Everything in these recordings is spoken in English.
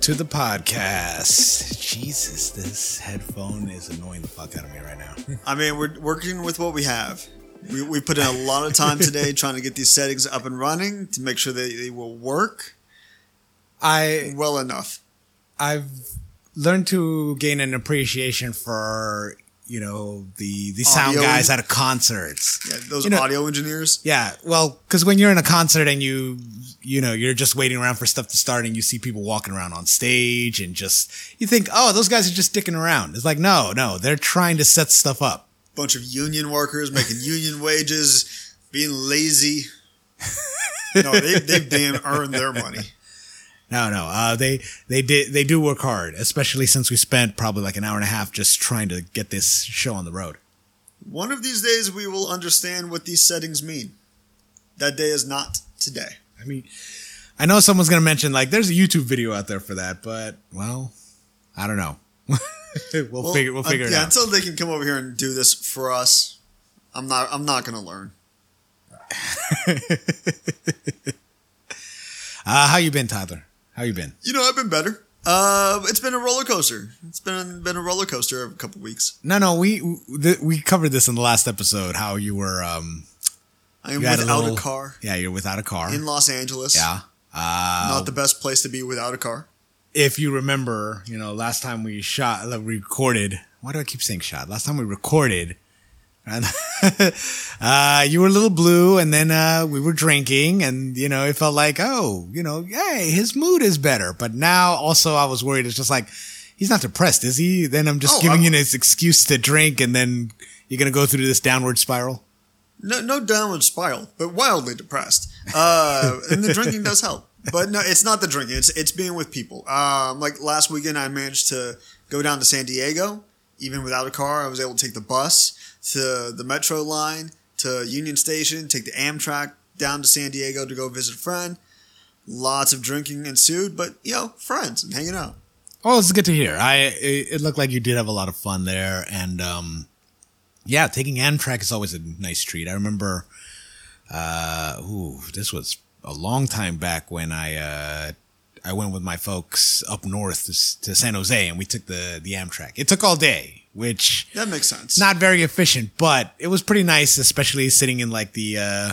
to the podcast. Jesus, this headphone is annoying the fuck out of me right now. I mean, we're working with what we have. We, we put in a lot of time today trying to get these settings up and running to make sure that they will work I well enough. I've learned to gain an appreciation for you know the the sound Audio. guys at a concerts. Yeah, those You know- audio engineers. Yeah, well, because when you're in a concert and you, you know, you're just waiting around for stuff to start, and you see people walking around on stage, and just you think, oh, those guys are just dicking around. It's like, no, no, they're trying to set stuff up. bunch of union workers making union wages, being lazy. No, they, they've damn earned their money. No, no, uh, they they did they do work hard, especially since we spent probably like an hour and a half just trying to get this show on the road. One of these days, we will understand what these settings mean. That day is not today. I mean, I know someone's gonna mention like there's a YouTube video out there for that, but well, I don't know. we'll, figure we'll uh, figure it yeah, out. until they can come over here and do this for us, I'm not. I'm not going to learn. Uh, how you been, Tyler? How you been? You know, I've been better. Uh, it's been a roller coaster. It's been been a roller coaster of a couple weeks. No, no, we we covered this in the last episode. How you were, um, I am had a without a, car yeah, you're without a car. in Los Angeles. yeah. Uh, not the best place to be without a car. if you remember, you know, last time we shot, like, recorded. Why do I keep saying shot? Last time we recorded, and uh, you were a little blue, and then uh, we were drinking, and you know, it felt like, oh, you know, hey, his mood is better. But now, also, I was worried. It's just like he's not depressed, is he? Then I'm just Oh, giving I'm- you this excuse to drink, and then you're gonna go through this downward spiral. No, no downward spiral, but wildly depressed. Uh, and the drinking does help. But no, it's not the drinking. It's it's being with people. Um, like last weekend, I managed to go down to San Diego, even without a car. I was able to take the bus to the metro line to Union Station, take the Amtrak down to San Diego to go visit a friend. Lots of drinking ensued, but you know, friends and hanging out. Oh, it's good to hear. I it, looked like you did have a lot of fun there, and um, yeah, taking Amtrak is always a nice treat. I remember, uh, ooh, this was a long time back when I uh, I went with my folks up north to, to San Jose, and we took the the Amtrak. It took all day, which That makes sense. not very efficient, but it was pretty nice, especially sitting in like the uh,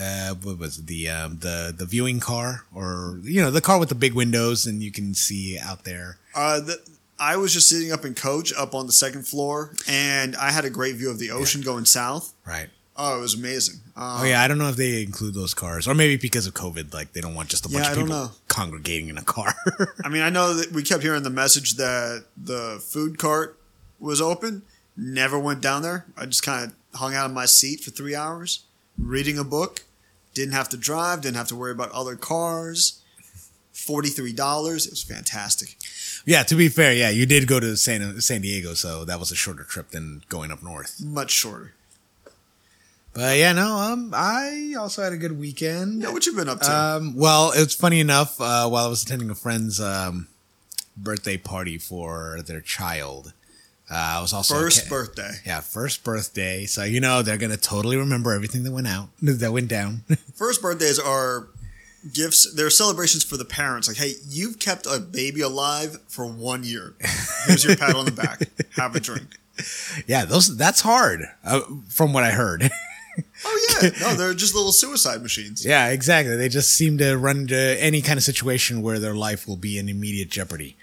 uh, what was it, the um, the the viewing car or you know the car with the big windows and you can see out there. Uh, the, I was just sitting up in coach up on the second floor, and I had a great view of the ocean going south. Right. Oh, it was amazing. Um, Oh yeah, I don't know if they include those cars, or maybe because of COVID, like they don't want just a bunch Yeah, of people congregating in a car. I mean, I know that we kept hearing the message that the food cart was open. Never went down there. I just kind of hung out in my seat for three hours, reading a book. Didn't have to drive. Didn't have to worry about other cars. Forty-three dollars. It was fantastic. yeah, to be fair, yeah, you did go to San San Diego, so that was a shorter trip than going up north. Much shorter. But yeah, no, um, I also had a good weekend. Yeah, what you been up to? Um, well, it's funny enough. Uh, while I was attending a friend's um, birthday party for their child, uh, I was also First ca- birthday. Yeah, first birthday. So you know they're gonna totally remember everything that went out, that went down. First birthdays are gifts. They're celebrations for the parents. Like, hey, you've kept a baby alive for one year. Here's your pat on the back. Have a drink. yeah, those that's hard, uh, from what I heard. Oh yeah, no, they're just little suicide machines. yeah, exactly. They just seem to run into any kind of situation where their life will be in immediate jeopardy.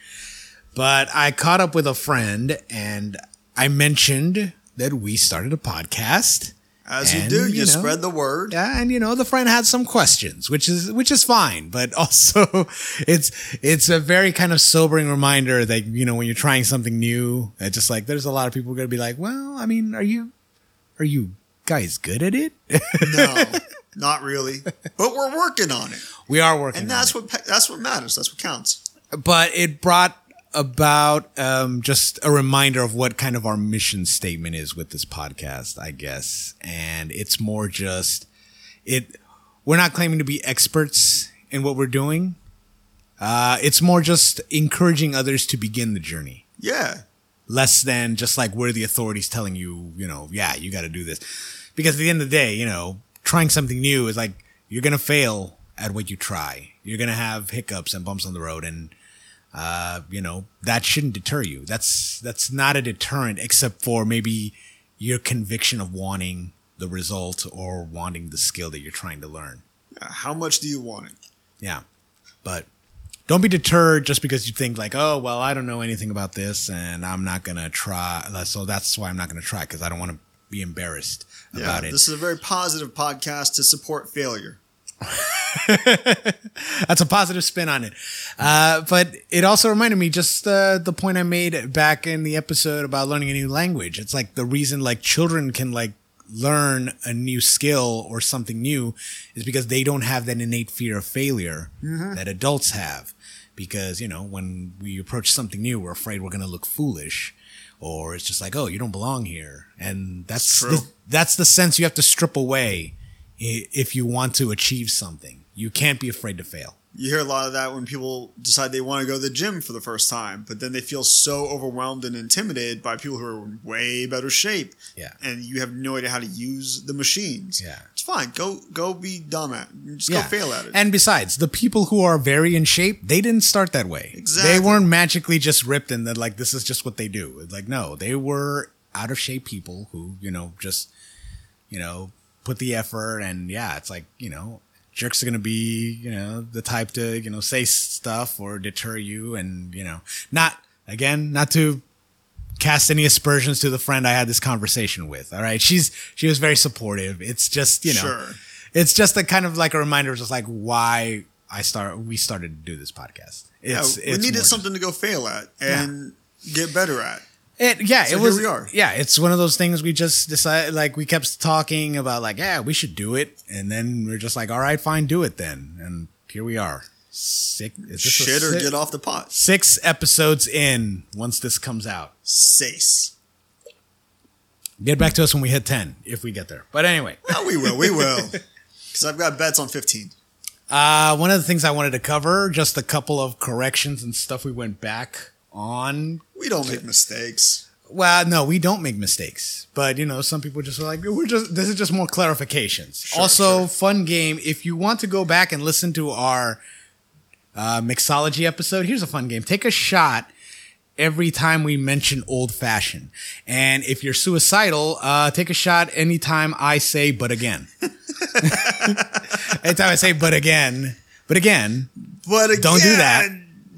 But I caught up with a friend and I mentioned that we started a podcast. As you do, you you, know, spread the word. Yeah, and you know the friend had some questions, which is which is fine, but also it's it's a very kind of sobering reminder that you know when you're trying something new, it's just like there's a lot of people going to be like, well, I mean, are you are you guys good at it? No, not really. But we're working on it, we are working, and that's what that's what matters. That's what counts. but it brought about um, just a reminder of what kind of our mission statement is with this podcast, I guess. And it's more just it. We're not claiming to be experts in what we're doing. Uh, it's more just encouraging others to begin the journey, Yeah, less than just like we're the authorities telling you, you know, yeah, you got to do this. Because at the end of the day, you know, trying something new is like you're gonna fail at what you try. You're gonna have hiccups and bumps on the road, and uh, you know that shouldn't deter you. That's that's not a deterrent, except for maybe your conviction of wanting the result or wanting the skill that you're trying to learn. How much do you want it? Yeah, but don't be deterred just because you think like, oh well, I don't know anything about this, and I'm not gonna try. So that's why I'm not gonna try because I don't want to be embarrassed Yeah, about it. this is a very positive podcast to support failure. That's a positive spin on it. Uh, but it also reminded me just uh, the point I made back in the episode about learning a new language. It's like the reason like children can like learn a new skill or something new is because they don't have that innate fear of failure that adults have. Because, you know, when we approach something new, we're afraid we're going to look foolish or it's just like, oh, you don't belong here. And that's the, that's the sense you have to strip away if you want to achieve something. You can't be afraid to fail. You hear a lot of that when people decide they want to go to the gym for the first time, but then they feel so overwhelmed and intimidated by people who are in way better shape. Yeah. And you have no idea how to use the machines. Yeah. Fine. Go go be dumb at it. Just go fail at it. And besides, the people who are very in shape, they didn't start that way. Exactly. They weren't magically just ripped and then like this is just what they do. It's like no, they were out of shape people who, you know, just you know, put the effort and yeah, it's like, you know, jerks are going to be, you know, the type to, you know, say stuff or deter you and, you know, not again, not to cast any aspersions to the friend I had this conversation with. All right. She's she was very supportive. It's just, you know, Sure. it's just a kind of like a reminder of just like why I start we started to do this podcast. It's, Yeah, we it's needed more just- something to go fail at and get better at. It, yeah, So it here was. we are. Yeah, it's one of those things we just decided. Like we kept talking about, like, yeah, we should do it, and then we're just like, all right, fine, do it then, and here we are. Six, is this Shit or si- get off the pot. Six episodes in. Once this comes out, Sace. get back to us when we hit ten, if we get there. But anyway, Oh, we will. We will. Because I've got bets on 15. uh, one of the things I wanted to cover, just a couple of corrections and stuff we went back on We don't make mistakes. Well, no, we don't make mistakes, but you know, some people just are like, we're just. This is just more clarifications. Sure, also, sure. fun game. If you want to go back and listen to our uh, mixology episode, here's a fun game. Take a shot every time we mention old fashioned, and if you're suicidal, uh, take a shot anytime I say "but again." anytime I say "but again," but again, But again, Don't do that.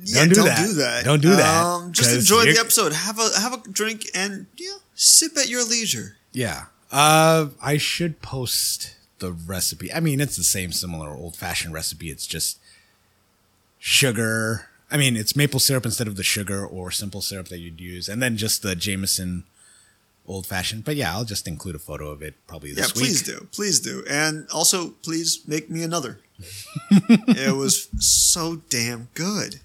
Yeah, Don't do don't that. do that. Don't do that, Um, just enjoy the episode. Have a have a drink and yeah, sip at your leisure. Yeah. Uh, I should post the recipe. I mean, it's the same similar old fashioned recipe. It's just sugar. I mean, it's maple syrup instead of the sugar or simple syrup that you'd use, and then just the Jameson old fashioned. But yeah, I'll just include a photo of it probably Yeah, this week. Yeah, please do, please do, and also please make me another. it was so damn good.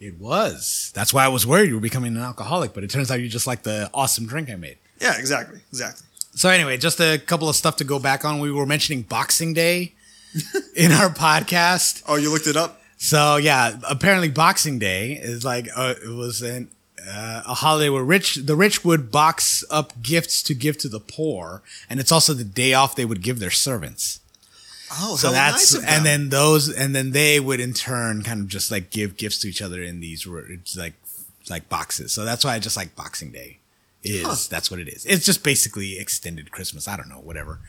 It was. That's why I was worried you were becoming an alcoholic, but it turns out you just like the awesome drink I made. Yeah, exactly, exactly. So anyway, just a couple of stuff to go back on. We were mentioning Boxing Day in our podcast. Oh, you looked it up? So yeah, apparently Boxing Day is like uh, it was an, uh, a holiday where rich the rich would box up gifts to give to the poor, and it's also the day off they would give their servants. Oh, So that's nice and then those and then they would in turn kind of just like give gifts to each other in these like like boxes. So that's why I just like Boxing Day is Huh. that's what it is. It's just basically extended Christmas. I don't know, whatever.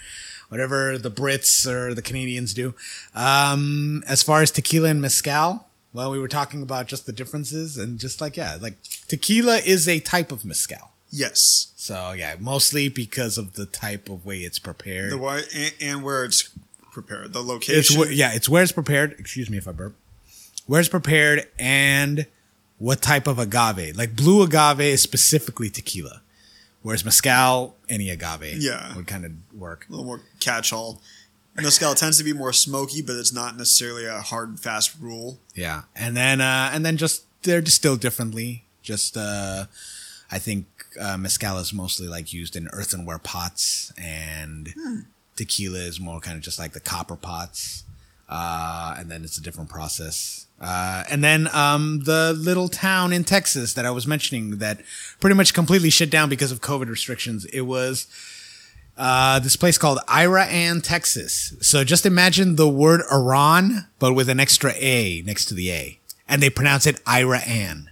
Whatever the Brits or the Canadians do. Um, as far as tequila and mezcal, well, we were talking about just the differences and just like yeah, like tequila is a type of mezcal. yes, So yeah, mostly because of the type of way it's prepared. the why and, and where it's prepared, the It's location. yeah, it's where it's prepared. Excuse me if I burp. Where it's prepared and what type of agave. Like blue agave is specifically tequila, whereas mezcal, any agave, Yeah. would kind of work. a little more catch-all. Mezcal tends to be more smoky, but it's not necessarily a hard and fast rule. Yeah, and then uh, and then just they're distilled differently. Just uh, I think uh, mezcal is mostly like used in earthenware pots, and tequila is more kind of just like the copper pots. Uh, and then it's a different process. Uh, and then um, the little town in Texas that I was mentioning that pretty much completely shut down because of COVID restrictions. It was Uh, this place called Iraan, Texas. So just imagine the word Iran, but with an extra A next to the A. And they pronounce it Iraan.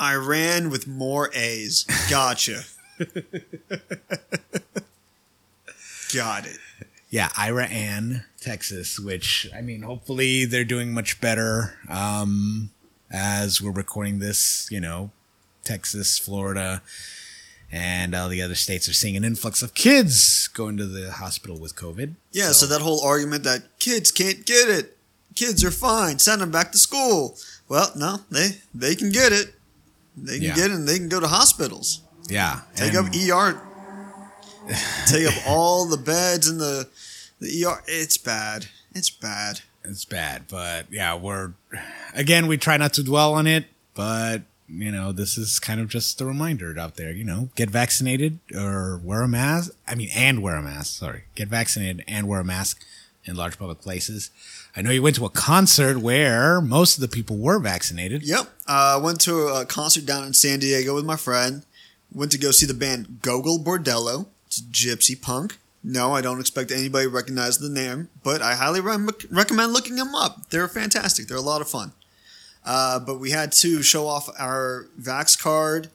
Iran with more A's. Gotcha. Got it. Yeah, Iraan, Texas, which, I mean, hopefully they're doing much better um, as we're recording this. You know, Texas, Florida, and all the other states are seeing an influx of kids going to the hospital with COVID. Yeah, so, that whole argument that kids can't get it, kids are fine, send them back to school. Well, no, they they can get it. They can Yeah. get it and they can go to hospitals. Yeah. Take and- up ER. Take up all the beds in the the ER. It's bad. It's bad. it's bad but yeah we're again we try not to dwell on it but you know this is kind of just a reminder out there you know get vaccinated or wear a mask i mean and wear a mask sorry get vaccinated and wear a mask in large public places i know you went to a concert where most of the people were vaccinated Yep. I uh, went to a concert down in San Diego with my friend. Went to go see the band Gogol Bordello. Gypsy punk. No, I don't expect anybody to recognize the name, but I highly re- recommend looking them up. They're fantastic. They're a lot of fun. Uh, but we had to show off our Vax card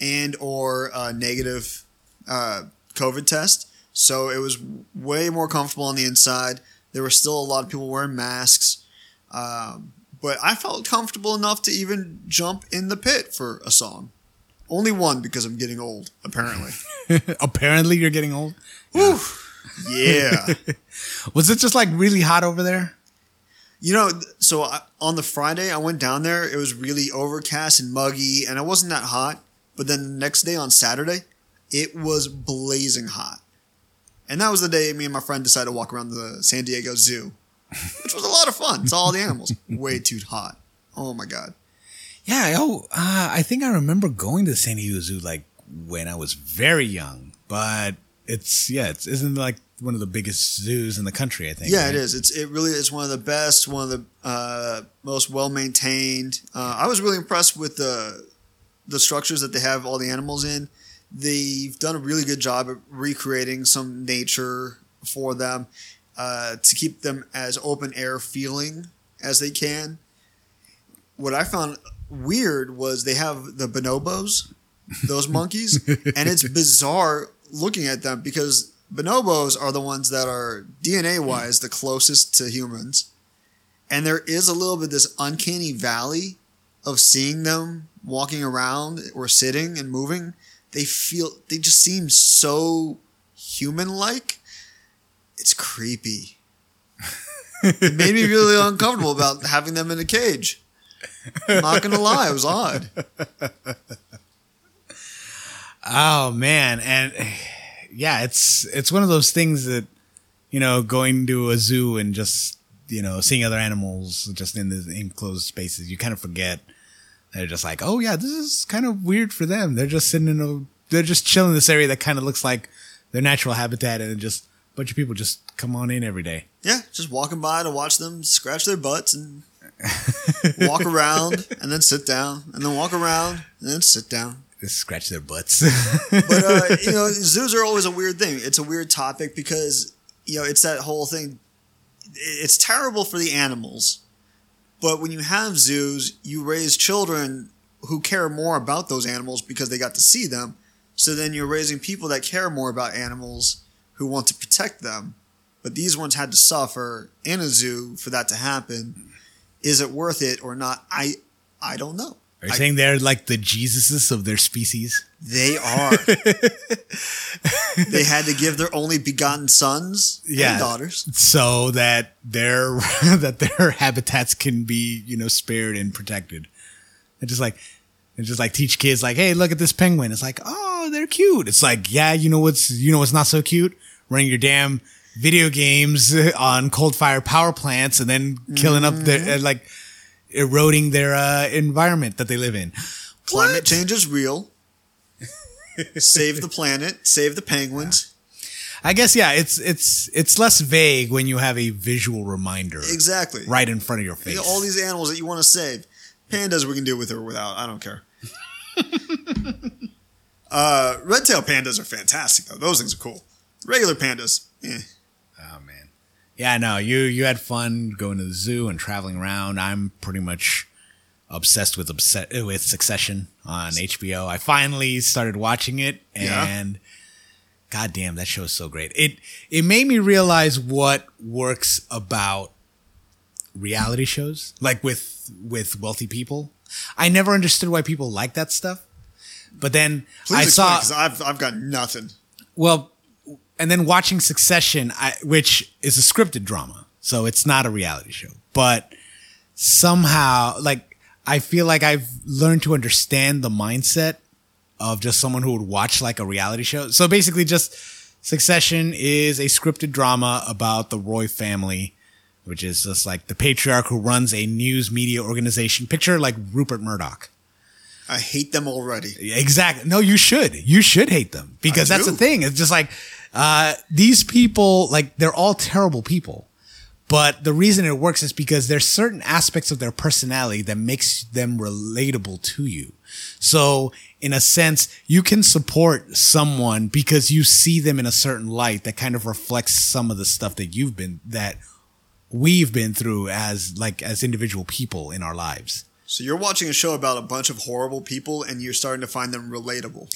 and or uh, negative uh, COVID test. So it was way more comfortable on the inside. There were still a lot of people wearing masks. Um, but I felt comfortable enough to even jump in the pit for a song. Only one because I'm getting old, apparently. apparently you're getting old Whew. Yeah. was it just like really hot over there you know, so I, on the Friday I went down there, it was really overcast and muggy, and it wasn't that hot. But then the next day on Saturday, it was blazing hot. And that was the day me and my friend decided to walk around the San Diego Zoo, which was a lot of fun. Saw all the animals. Way too hot. Oh my God. Yeah, oh, uh, I think I remember going to San Diego Zoo like when I was very young, but it's yeah, it's isn't like one of the biggest zoos in the country. I think. Yeah, right? it is. It's it really is one of the best, one of the uh, most well maintained. Uh, I was really impressed with the the structures that they have all the animals in. They've done a really good job at recreating some nature for them uh, to keep them as open air feeling as they can. What I found weird was they have the bonobos, those monkeys, and it's bizarre looking at them because bonobos are the ones that are DNA wise the closest to humans. And there is a little bit this uncanny valley of seeing them walking around or sitting and moving. They feel they just seem so human like. It's creepy. it made me really uncomfortable about having them in a cage. I'm not gonna lie, it was odd. Oh man, and yeah, it's it's one of those things that you know, going to a zoo and just you know seeing other animals just in the enclosed spaces, you kind of forget. They're just like, oh yeah, this is kind of weird for them. They're just sitting in a, they're just chilling in this area that kind of looks like their natural habitat, and just a bunch of people just come on in every day. Yeah, just walking by to watch them scratch their butts and walk around and then sit down and then walk around and then sit down. Just scratch their butts. But uh, you know, zoos are always a weird thing. It's a weird topic because you know it's that whole thing. It's terrible for the animals, but when you have zoos, you raise children who care more about those animals because they got to see them. So then you're raising people that care more about animals who want to protect them. But these ones had to suffer in a zoo for that to happen. Is it worth it or not? I I don't know. Are you I- saying they're like the Jesuses of their species? They are. they had to give their only begotten sons Yeah. and daughters. so that their that their habitats can be you know spared and protected. And just like and just like teach kids like, hey, look at this penguin. It's like, oh, they're cute. It's like, yeah, you know what's you know what's not so cute? Running your damn video games on coal fire power plants and then killing up their uh, like eroding their uh, environment that they live in. Climate What? change is real. save the planet. Save the penguins. I guess yeah, it's it's it's less vague when you have a visual reminder Exactly. right in front of your You face. know, all these animals that you want to save. Pandas we can do with or without. I don't care. Uh, red tail pandas are fantastic though. Those things are cool. Regular pandas, eh. Yeah, no, you you had fun going to the zoo and traveling around. I'm pretty much obsessed with obsessed with Succession on HBO. I finally started watching it Yeah. and god damn, that show is so great. It it made me realize what works about reality shows like with with wealthy people. I never understood why people like that stuff. But then Please I explain, saw I've I've got nothing. well, and then watching Succession, I, which is a scripted drama, so it's not a reality show, but somehow, like, I feel like I've learned to understand the mindset of just someone who would watch like a reality show. So basically, just Succession is a scripted drama about the Roy family, which is just like the patriarch who runs a news media organization. Picture like Rupert Murdoch. I hate them already. Exactly. No, you should. You should hate them because that's the thing. It's just like uh, these people, like they're all terrible people. But the reason it works is because there's certain aspects of their personality that makes them relatable to you. So in a sense, you can support someone because you see them in a certain light that kind of reflects some of the stuff that you've been that we've been through as like as individual people in our lives. So you're watching a show about a bunch of horrible people, and you're starting to find them relatable.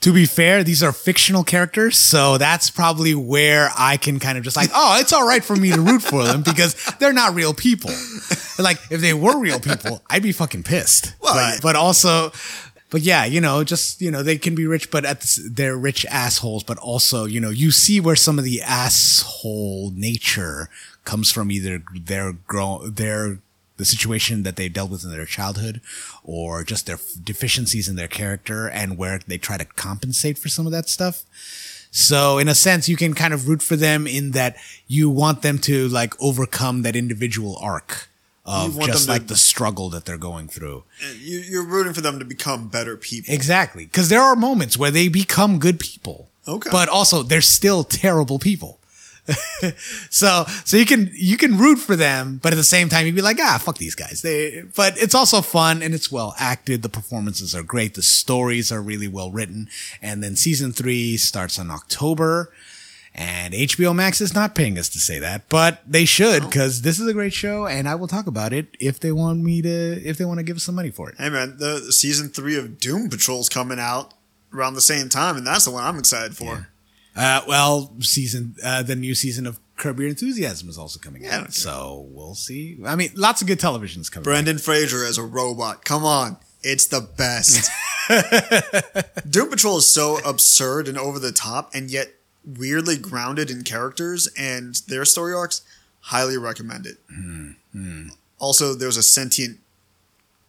to be fair, these are fictional characters, so that's probably where I can kind of just like, oh, it's all right for me to root for them because they're not real people. Like, if they were real people, I'd be fucking pissed. Well, but, yeah. but also, but yeah, you know, just you know, they can be rich, but at the, they're rich assholes. But also, you know, you see where some of the asshole nature comes from, either their grow their the situation that they dealt with in their childhood or just their deficiencies in their character and where they try to compensate for some of that stuff. So in a sense, you can kind of root for them in that you want them to like overcome that individual arc of just them to- like the struggle that they're going through. You're rooting for them to become better people. Exactly. Cause there are moments where they become good people. Okay. But also they're still terrible people. so so you can you can root for them, but at the same time you'd be like, ah, fuck these guys. They but it's also fun and it's well acted. The performances are great. The stories are really well written. And then season three starts in October. And HBO Max is not paying us to say that, but they should because this is a great show, and I will talk about it if they want me to. If they want to give us some money for it. Hey man, the, the season three of Doom Patrol's coming out around the same time, and that's the one I'm excited for. Uh, well, season uh, the new season of Curb Your Enthusiasm is also coming out, okay. so we'll see. I mean, lots of good television's coming. Brendan Fraser as a robot. Come on. It's the best. Doom Patrol is so absurd and over the top, and yet weirdly grounded in characters and their story arcs. Highly recommend it. Also, there's a sentient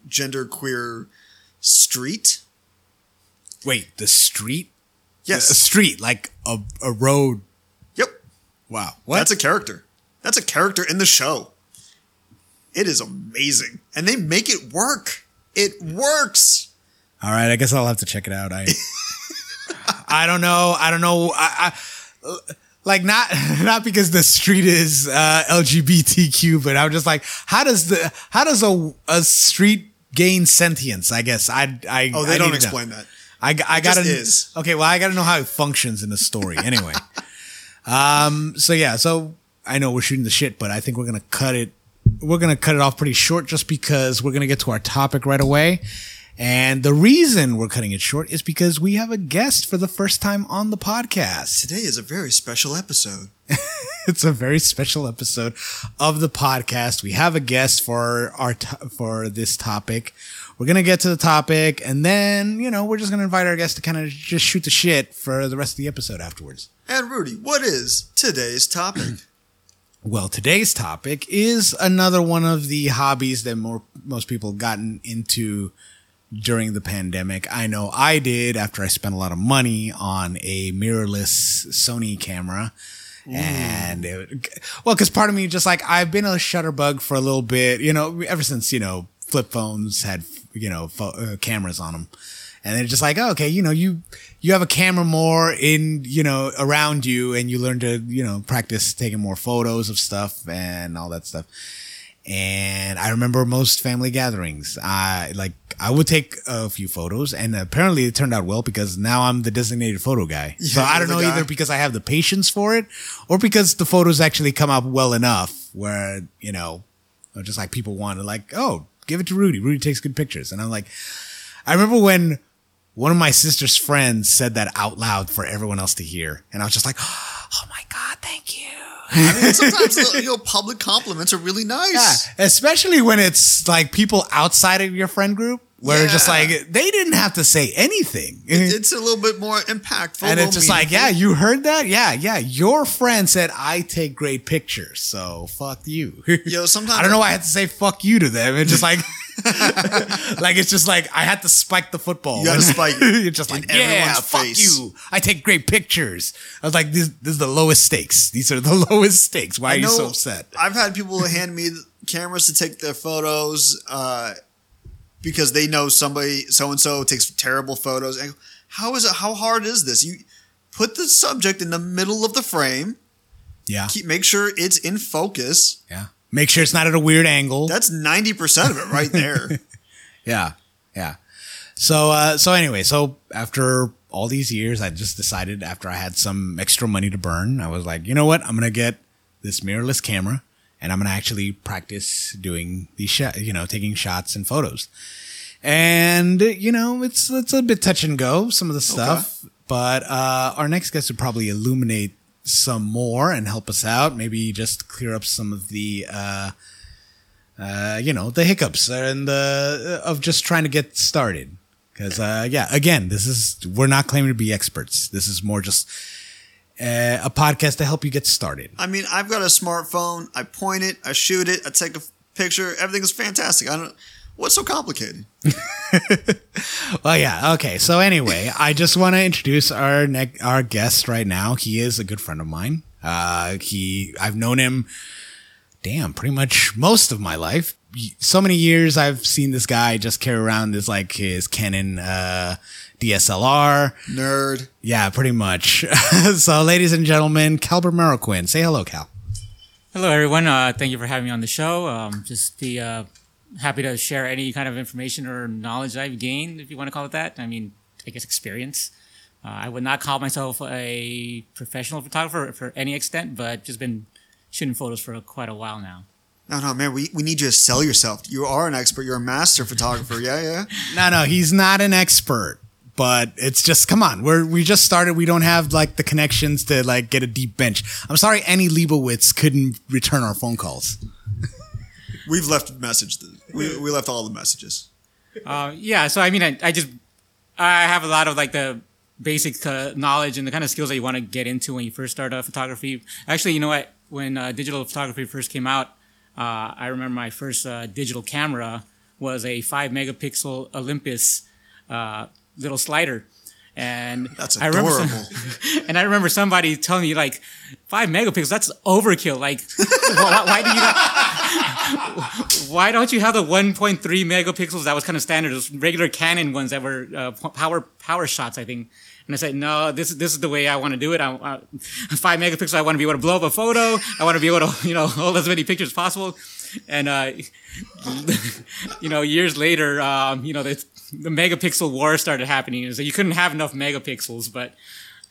genderqueer street. Wait, the street? A street, like a, a road. Yep. Wow, what? That's a character. That's a character in the show. It is amazing. And they make it work. It works. All right, I guess I'll have to check it out. I I don't know. I don't know. I, I like not not because the street is uh, LGBTQ, but I'm just like, how does the how does a a street gain sentience? I guess I I Oh, they I don't explain that. I, I just gotta is. okay. Well, I gotta know how it functions in the story. Anyway, um. So yeah. So I know we're shooting the shit, but I think we're gonna cut it. We're gonna cut it off pretty short, just because we're gonna get to our topic right away. And the reason we're cutting it short is because we have a guest for the first time on the podcast. Today is a very special episode. It's a very special episode of the podcast. We have a guest for our to- for this topic. We're gonna get to the topic, and then you know we're just gonna invite our guests to kind of just shoot the shit for the rest of the episode afterwards. And Rudy, what is today's topic? Well, today's topic is another one of the hobbies that more most people gotten into during the pandemic. I know I did after I spent a lot of money on a mirrorless Sony camera. And it, well, because part of me just like I've been a shutterbug for a little bit, you know, ever since you know flip phones had you know pho- uh, cameras on them, and they're just like, oh, okay, you know, you you have a camera more in you know around you, and you learn to you know practice taking more photos of stuff and all that stuff. And I remember most family gatherings. I like I would take a few photos, and apparently it turned out well because now I'm the designated photo guy. so I don't know guy. either because I have the patience for it, or because the photos actually come out well enough where you know, just like people want to like, oh, give it to Rudy. Rudy takes good pictures, and I'm like, I remember when one of my sister's friends said that out loud for everyone else to hear, and I was just like, oh my god, thank you. I mean, sometimes you know public compliments are really nice. Yeah, especially when it's like people outside of your friend group, where it's just like they didn't have to say anything. It's a little bit more impactful. and it's just little like, yeah, you heard that? Yeah, yeah. Your friend said I take great pictures, so fuck you. Yo, sometimes I don't know why I had to say fuck you to them. It's just like, like it's just like I had to spike the football. You gotta spike It's just like, yeah, everyone's fuck face. you. I take great pictures. I was like, this, this is the lowest stakes. These are the lowest stakes. Why are you so upset? I've had people hand me cameras to take their photos uh, because they know somebody so and so takes terrible photos. And how is it? How hard is this? You put the subject in the middle of the frame. Yeah, Keep make sure it's in focus. yeah. Make sure it's not at a weird angle. That's ninety percent of it right there. Yeah, yeah. So, uh, so anyway, so after all these years, I just decided after I had some extra money to burn, I was like, you know what? I'm gonna get this mirrorless camera, and I'm gonna actually practice doing these, shot, you know, taking shots and photos. And you know, it's it's a bit touch and go some of the stuff, but uh, our next guest would probably illuminate some more and help us out. Maybe just clear up some of the. Uh, uh, you know the hiccups and the of just trying to get started because uh, yeah again this is we're not claiming to be experts this is more just uh, a podcast to help you get started I mean, I've got a smartphone. I point it, I shoot it, I take a picture. Everything is fantastic. I don't. What's so complicated? well yeah okay so anyway i just want to introduce our ne- our guest right now he is a good friend of mine uh he i've known him damn pretty much most of my life so many years i've seen this guy just carry around this like his canon uh dslr Nerd. Yeah, pretty much. so, ladies and gentlemen, Calbert Marroquin. Say hello, Cal. Hello, everyone. Uh, thank you for having me on the show. Um, just the uh, happy to share any kind of information or knowledge I've gained, if you want to call it that. I mean, I guess experience. Uh, I would not call myself a professional photographer for any extent, but just been shooting photos for quite a while now. No, no, man. We, we need you to sell yourself. You are an expert. You're a master photographer. Yeah, yeah. No, no, he's not an expert, but it's just come on. We're we just started. We don't have like the connections to like get a deep bench. I'm sorry, Annie Leibovitz couldn't return our phone calls. We've left a message. We, we left all the messages. Uh, yeah, so I mean, I, I just I have a lot of like the basic uh, knowledge and the kind of skills that you want to get into when you first start uh, photography. Actually, you know what? When uh, digital photography first came out, uh, I remember my first uh, digital camera was a five megapixel Olympus uh, little slider. And That's I remember some- and I remember somebody telling me like five megapixels. That's overkill. Like, why, why do you? Not, why don't you have the 1.3 megapixels that was kind of standard? Those regular Canon ones that were uh, power power shots, I think. And I said, no, this is this is the way I want to do it. I, I, five megapixels. I want to be able to blow up a photo. I want to be able to, you know, hold as many pictures as possible. And uh, you know, years later, um, you know, the, the megapixel war started happening. Is that you couldn't have enough megapixels, but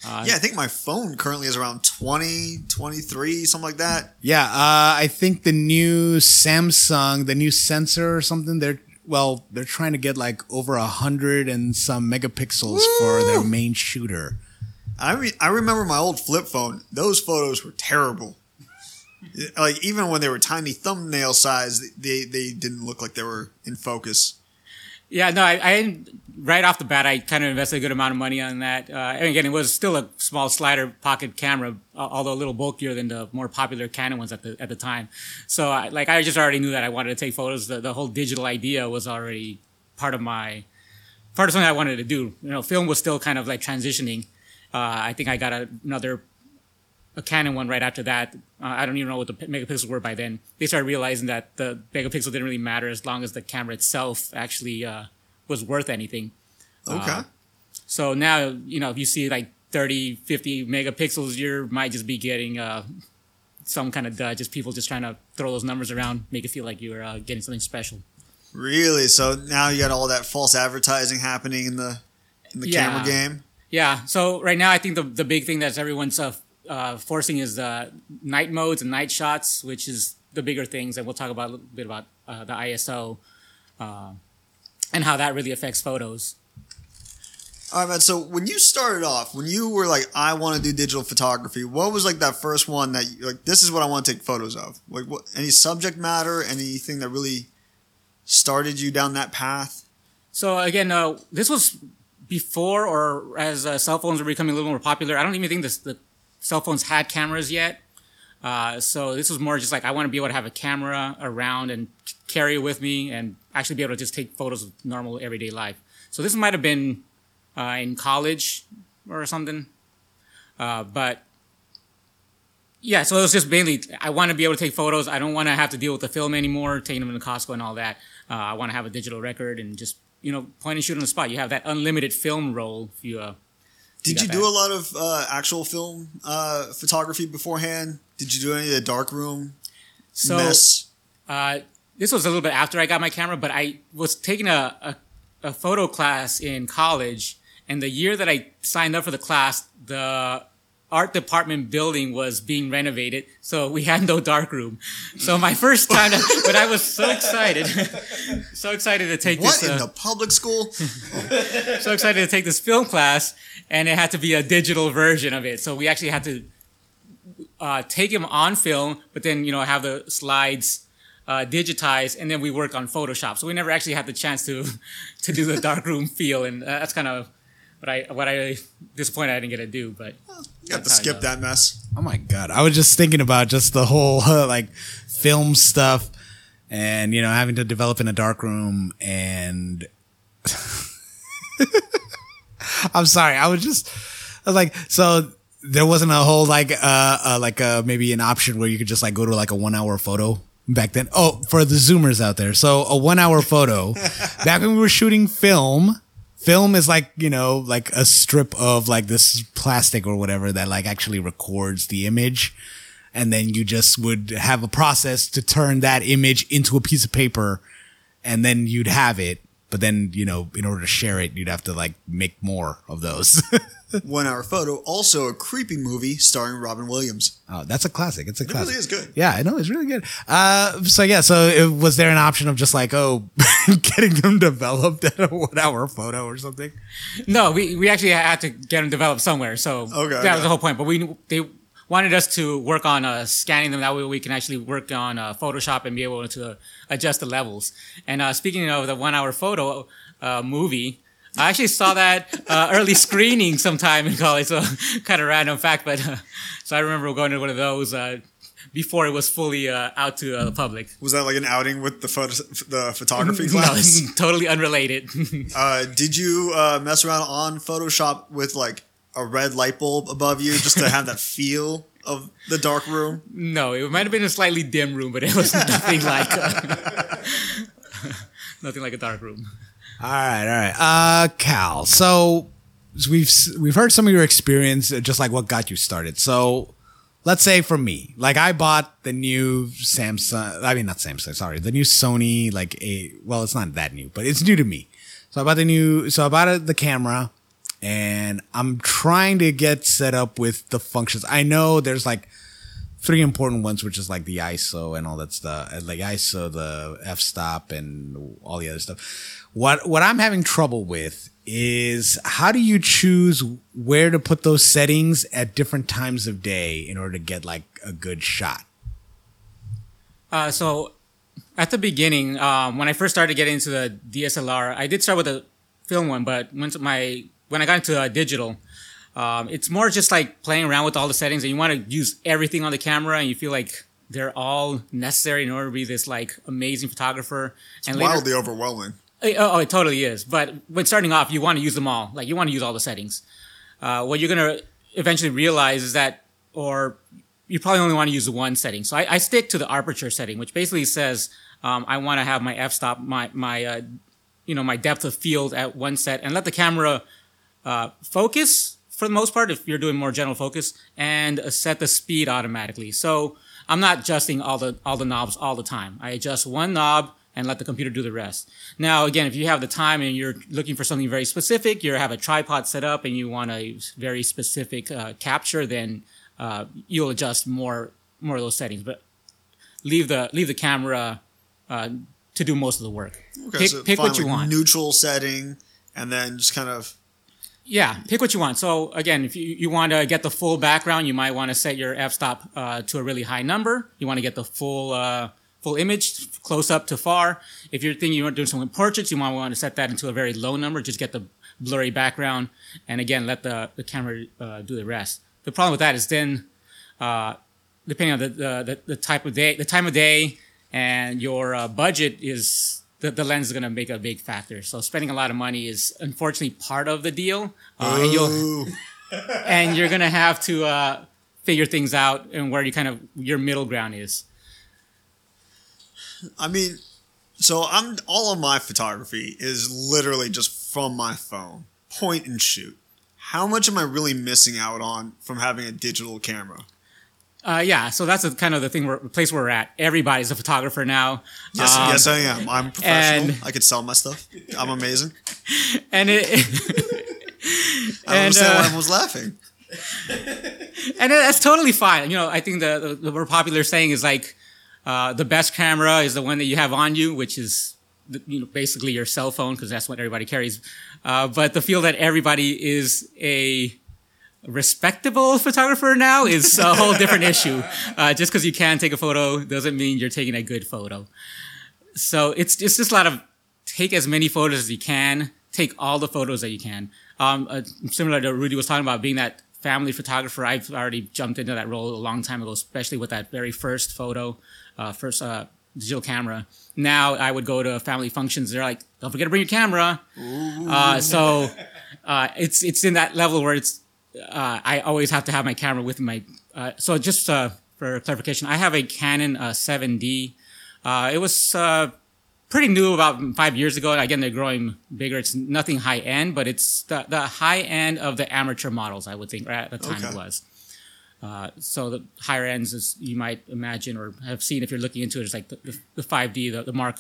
yeah, I think my phone currently is around 20, 23, something like that. Yeah, uh, I think the new Samsung, the new sensor or something, they're well, they're trying to get like over a hundred and some megapixels for their main shooter. I re- I remember my old flip phone. Those photos were terrible. Like even when they were tiny thumbnail size, they they didn't look like they were in focus. Yeah, no, I, I right off the bat, I kind of invested a good amount of money on that. Uh, and again, it was still a small slider pocket camera, al- although a little bulkier than the more popular Canon ones at the at the time. So, I, like, I just already knew that I wanted to take photos. The, the whole digital idea was already part of my part of something I wanted to do. You know, film was still kind of like transitioning. Uh, I think I got a, another a Canon one right after that. Uh, I don't even know what the megapixels were by then. They started realizing that the megapixel didn't really matter as long as the camera itself actually uh, was worth anything. Okay. So now, you know, if you see like 30, 50 megapixels, you might just be getting uh, some kind of dud. Just people just trying to throw those numbers around, make it feel like you're uh, getting something special. Really? So now you got all that false advertising happening in the in the Yeah. camera game. Yeah. So right now, I think the the big thing that's everyone's uh, forcing is uh, night modes and night shots, which is the bigger things, and we'll talk about a little bit about uh, the ISO uh, and how that really affects photos. All right, man. So when you started off, when you were like, "I want to do digital photography," what was like that first one that you, like this is what I want to take photos of? Like, what any subject matter, anything that really started you down that path? So again, uh, this was before or as uh, cell phones were becoming a little more popular. I don't even think this, the cell phones had cameras yet. Uh, so this was more just like I want to be able to have a camera around and carry it with me and actually be able to just take photos of normal everyday life. So this might have been uh, in college or something. Uh, but yeah, so it was just mainly I want to be able to take photos. I don't want to have to deal with the film anymore, taking them to Costco and all that. Uh, I want to have a digital record and just you know point and shoot on the spot. You have that unlimited film roll. If you uh, Did you do a lot of uh, actual film uh, photography beforehand? Did you do any of the darkroom so mess? uh, this was a little bit after I got my camera, but I was taking a, a, a photo class in college, and the year that I signed up for the class, the art department building was being renovated, so we had no dark room. So my first time, but I was so excited, so excited to take What this. What in uh, the public school? so excited to take this film class, and it had to be a digital version of it. So we actually had to uh, take him on film, but then you know have the slides uh, digitized, and then we work on Photoshop. So we never actually had the chance to to do the darkroom feel, and uh, that's kind of what I what I disappointed I didn't get to do. But You got to That's how it skip that mess. Oh my god! I was just thinking about just the whole uh, like film stuff, and you know having to develop in a dark room, and I'm sorry, I was just I was like so. There wasn't a whole like uh, uh like uh maybe an option where you could just like go to like a one hour photo back then. Oh, for the zoomers out there, so a one hour photo back when we were shooting film film is like you know like a strip of like this plastic or whatever that like actually records the image. And then you just would have a process to turn that image into a piece of paper and then you'd have it. But then you know in order to share it you'd have to like make more of those One Hour Photo, also a creepy movie starring Robin Williams. oh that's a classic it's a It classic really is good. yeah i know it's really good uh so yeah so it, was there an option of just like oh getting them developed at a one hour photo or something no, we, we actually had to get them developed somewhere. So Okay, that okay. was the whole point. But we they wanted us to work on uh, scanning them. That way we can actually work on uh, Photoshop and be able to adjust the levels. And uh, speaking of the one hour photo uh, movie, I actually saw that uh, early screening sometime in college. So kind of random fact, but uh, so I remember going to one of those uh, before it was fully uh, out to uh, the public. Was that like an outing with the photo, the photography No, class? totally unrelated. uh, did you uh, mess around on Photoshop with like a red light bulb above you just to have that feel of the dark room? No, it might have been a slightly dim room, but it was nothing like nothing like a dark room. All right, all right. Uh, Cal. So we've we've heard some of your experience, uh, just like what got you started. So let's say for me, like I bought the new Samsung. I mean, not Samsung. Sorry, the new Sony. Like a well, it's not that new, but it's new to me. So I bought the new. So I bought it, the camera, and I'm trying to get set up with the functions. I know there's like three important ones, which is like the ISO and all that stuff, like ISO, the f-stop, and all the other stuff. What what I'm having trouble with is how do you choose where to put those settings at different times of day in order to get like a good shot? Uh, so at the beginning, um, when I first started getting into the DSLR, I did start with a film one, but once my when I got into uh, digital, um, it's more just like playing around with all the settings, and you want to use everything on the camera, and you feel like they're all necessary in order to be this like amazing photographer. And later, Wildly overwhelming. Oh, oh, it totally is. But when starting off, you want to use them all. Like you want to use all the settings. Uh, what you're gonna eventually realize is that, or you probably only want to use one setting. So I, I stick to the aperture setting, which basically says um, I want to have my f-stop, my my uh, you know my depth of field at one set, and let the camera uh, focus for the most part if you're doing more general focus and uh, set the speed automatically. So I'm not adjusting all the all the knobs all the time. I adjust one knob and let the computer do the rest. Now, again, if you have the time and you're looking for something very specific, you have a tripod set up and you want a very specific uh, capture, then uh, you'll adjust more more of those settings. But leave the leave the camera uh, to do most of the work. Okay, pick so pick what you like, want. Neutral setting, and then just kind of Yeah, pick what you want. So again, if you, you want to get the full background, you might want to set your f-stop uh, to a really high number. You want to get the full uh, full image, close up to far. If you're thinking you're doing some portraits, you might want to set that into a very low number. Just get the blurry background, and again, let the the camera uh, do the rest. The problem with that is then, uh, depending on the, the the type of day, the time of day, and your uh, budget is the, the lens is going to make a big factor. So spending a lot of money is unfortunately part of the deal, uh, and you'll and you're gonna have to uh, figure things out and where you kind of your middle ground is. I mean, so I'm all of my photography is literally just from my phone, point and shoot. How much am I really missing out on from having a digital camera? Uh, yeah, so that's a, kind of the thing, where, the place where we're at. Everybody's a photographer now. Yes, Um, yes, I am. I'm professional. and- I could sell my stuff. I'm amazing. and it. I don't And, understand why uh, everyone's laughing. and that's totally fine. You know, I think the, the, the more popular saying is like, uh, the best camera is the one that you have on you, which is, the, you know, basically your cell phone because that's what everybody carries. Uh, but the feel that everybody is a respectable photographer now is a whole different issue. Uh, just because you can take a photo doesn't mean you're taking a good photo. So it's it's just a lot of take as many photos as you can, take all the photos that you can. Um, uh, similar to Rudy was talking about being that family photographer, I've already jumped into that role a long time ago, especially with that very first photo, uh, first uh, digital camera. Now I would go to family functions. They're like, "Don't forget to bring your camera." Uh, so uh, it's it's in that level where it's uh, I always have to have my camera with my. Uh, so just uh, for clarification, I have a Canon uh, 7D. Uh, it was uh, pretty new about five years ago. Again, they're growing bigger. It's nothing high end, but it's the, the high end of the amateur models, I would think, or at the time it was. Uh, so the higher ends, as you might imagine or have seen if you're looking into it, is like the, the, the 5D, the, the Mark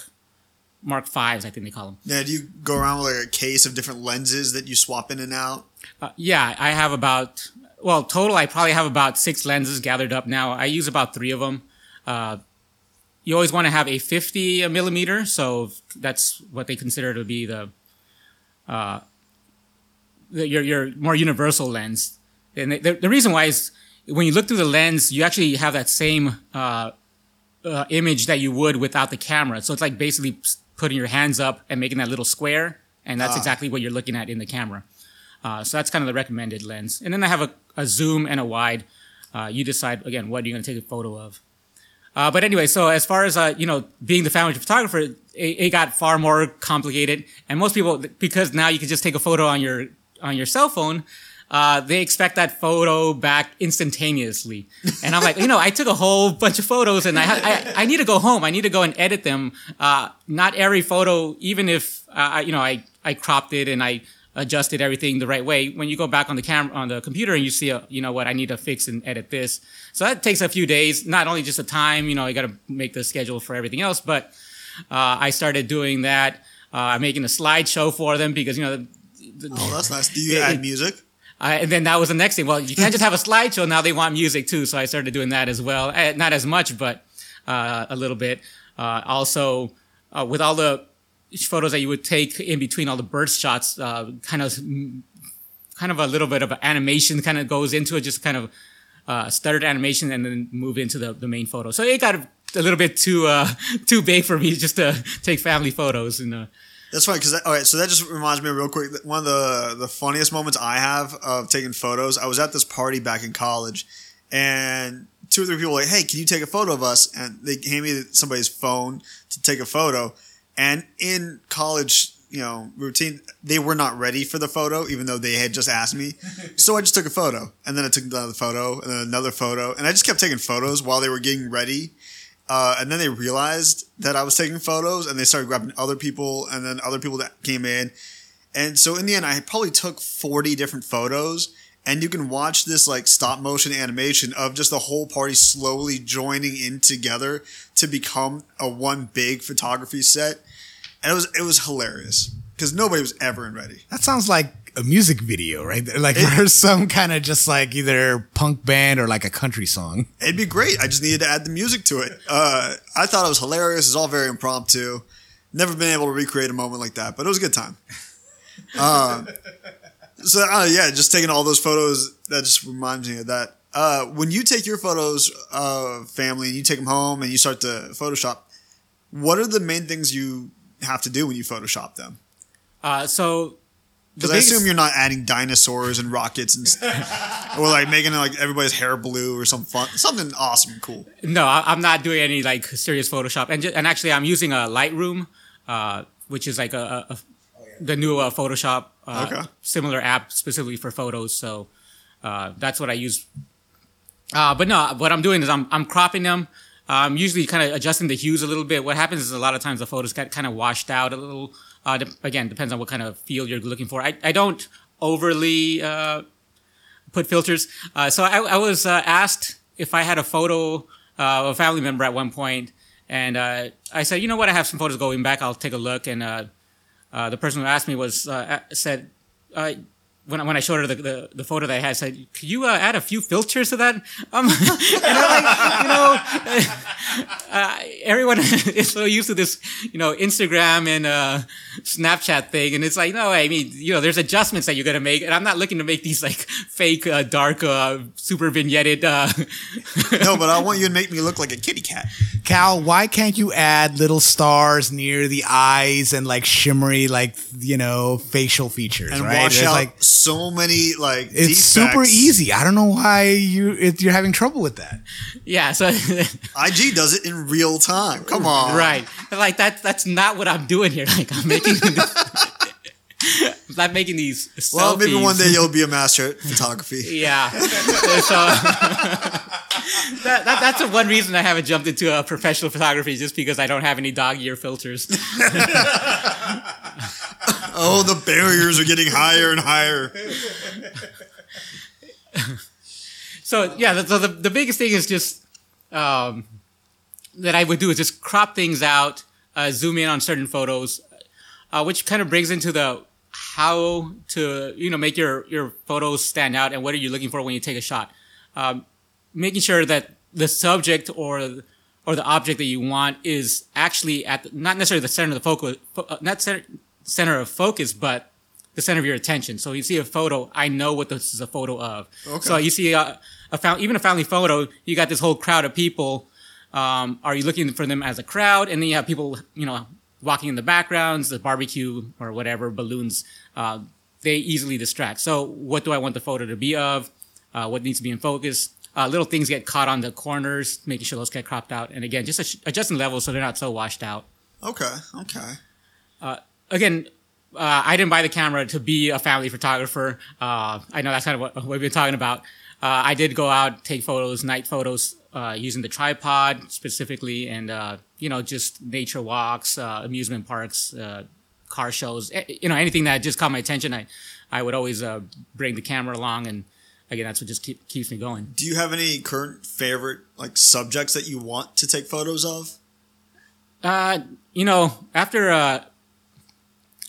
Mark Fives, I think they call them. Yeah, do you go around with like a case of different lenses that you swap in and out? Uh, yeah, I have about well total. I probably have about six lenses gathered up now. I use about three of them. Uh, you always want to have a 50 millimeter, so that's what they consider to be the, uh, the your your more universal lens. And the, the reason why is when you look through the lens, you actually have that same uh, uh, image that you would without the camera. So it's like basically putting your hands up and making that little square, and that's Ah. exactly what you're looking at in the camera. Uh, so that's kind of the recommended lens. And then I have a, a zoom and a wide. Uh, you decide again what you're going to take a photo of. Uh, but anyway, so as far as uh, you know, being the family photographer, it, it got far more complicated. And most people, because now you can just take a photo on your on your cell phone, uh, they expect that photo back instantaneously. And I'm like, you know, I took a whole bunch of photos, and I ha- I, I need to go home. I need to go and edit them. Uh, not every photo, even if uh, I, you know, I I cropped it and I adjusted everything the right way. When you go back on the camera on the computer and you see, a, you know what, I need to fix and edit this. So that takes a few days. Not only just the time, you know, I got to make the schedule for everything else, but uh, I started doing that. Uh, I'm making a slideshow for them because you know. The, the, Oh, that's nice. Do you It- add music? I, and then that was the next thing. Well, you can't just have a slideshow. Now they want music too. So I started doing that as well. Eh, Not as much, but uh, a little bit. Uh, also, uh, with all the photos that you would take in between all the burst shots, uh, kind of, kind of a little bit of animation kind of goes into it, just kind of uh, stuttered animation, and then move into the, the main photo. So it got a, a little bit too uh, too big for me just to take family photos and. That's funny because all right. So that just reminds me real quick. that One of the the funniest moments I have of taking photos. I was at this party back in college, and two or three people were like, "Hey, can you take a photo of us?" And they hand me somebody's phone to take a photo. And in college, you know, routine, they were not ready for the photo, even though they had just asked me. So I just took a photo, and then I took another photo, and then another photo, and I just kept taking photos while they were getting ready. Uh, and then they realized that I was taking photos, and they started grabbing other people, and then other people that came in. And so in the end, I probably took 40 different photos, and you can watch this like stop motion animation of just the whole party slowly joining in together to become a one big photography set. And it was it was hilarious because nobody was ever in ready. That sounds like a music video, right? there. Like there's some kind of just like either punk band or like a country song. It'd be great. I just needed to add the music to it. Uh, I thought it was hilarious. It's all very impromptu. Never been able to recreate a moment like that, but it was a good time. Uh, so uh, yeah, just taking all those photos. That just reminds me of that. Uh, when you take your photos of family and you take them home and you start to Photoshop, what are the main things you have to do when you Photoshop them? Uh, so the Because I assume you're not adding dinosaurs and rockets and stuff, or like making like everybody's hair blue or some fun, something awesome and cool. No, I- I'm not doing any like serious Photoshop, and ju- and actually I'm using a Lightroom, uh, which is like a, a, a the new uh, Photoshop uh, Okay. similar app specifically for photos. So uh, that's what I use. Uh, but no, what I'm doing is I'm I'm cropping them. I'm usually kind of adjusting the hues a little bit. What happens is a lot of times the photos get kind of washed out a little. Uh, de- again, depends on what kind of feel you're looking for. I, I don't overly uh, put filters. Uh, so I, I was uh, asked if I had a photo uh, of a family member at one point, and uh, I said, you know what, I have some photos going back. I'll take a look. And the person who asked me was said. When I, when I showed her the, the, the photo that I had, I said, "Could you uh, add a few filters to that?" Um, and I'm like, you know, uh, everyone is so used to this, you know, Instagram and uh, Snapchat thing, and it's like, no, I mean, you know, there's adjustments that you're gonna make, and I'm not looking to make these like fake, uh, dark, uh, super vignetted. Uh, No, but I want you to make me look like a kitty cat. Cal, why can't you add little stars near the eyes and like shimmery, like you know, facial features? and right? wash out like so many like it's super easy. I don't know why you it, you're having trouble with that. yeah, so IG does it in real time. Come on, right, like that. That's not what I'm doing here. Like I'm making. I'm making these. Well, maybe one day you'll be a master at photography. Yeah. so that, that, that's the one reason I haven't jumped into a professional photography, just because I don't have any dog ear filters. Oh, the barriers are getting higher and higher. So yeah, the, the, the biggest thing is just um, that I would do is just crop things out, uh, zoom in on certain photos, uh, which kind of brings into the how to you know make your your photos stand out and what are you looking for when you take a shot. Um, making sure that the subject or or the object that you want is actually at the, not necessarily the center of the focus, fo- uh, not center, center of focus, but the center of your attention. So you see a photo, I know what this is a photo of. Okay. So you see a, a found, even a family photo, you got this whole crowd of people. Um, are you looking for them as a crowd? And then you have people, you know, walking in the backgrounds, the barbecue or whatever, balloons. Uh, they easily distract. So what do I want the photo to be of? Uh, what needs to be in focus? Uh, little things get caught on the corners, making sure those get cropped out. And again, just adjusting levels so they're not so washed out Okay, okay. Again, uh, I didn't buy the camera to be a family photographer. Uh, I know that's kind of what, what we've been talking about. Uh, I did go out, take photos, night photos, uh, using the tripod specifically, and uh, you know, just nature walks, uh, amusement parks, uh, car shows. You know, anything that just caught my attention, I, I would always uh, bring the camera along, and again, that's what just keep, keeps me going. Do you have any current favorite like subjects that you want to take photos of? Uh, you know, after uh,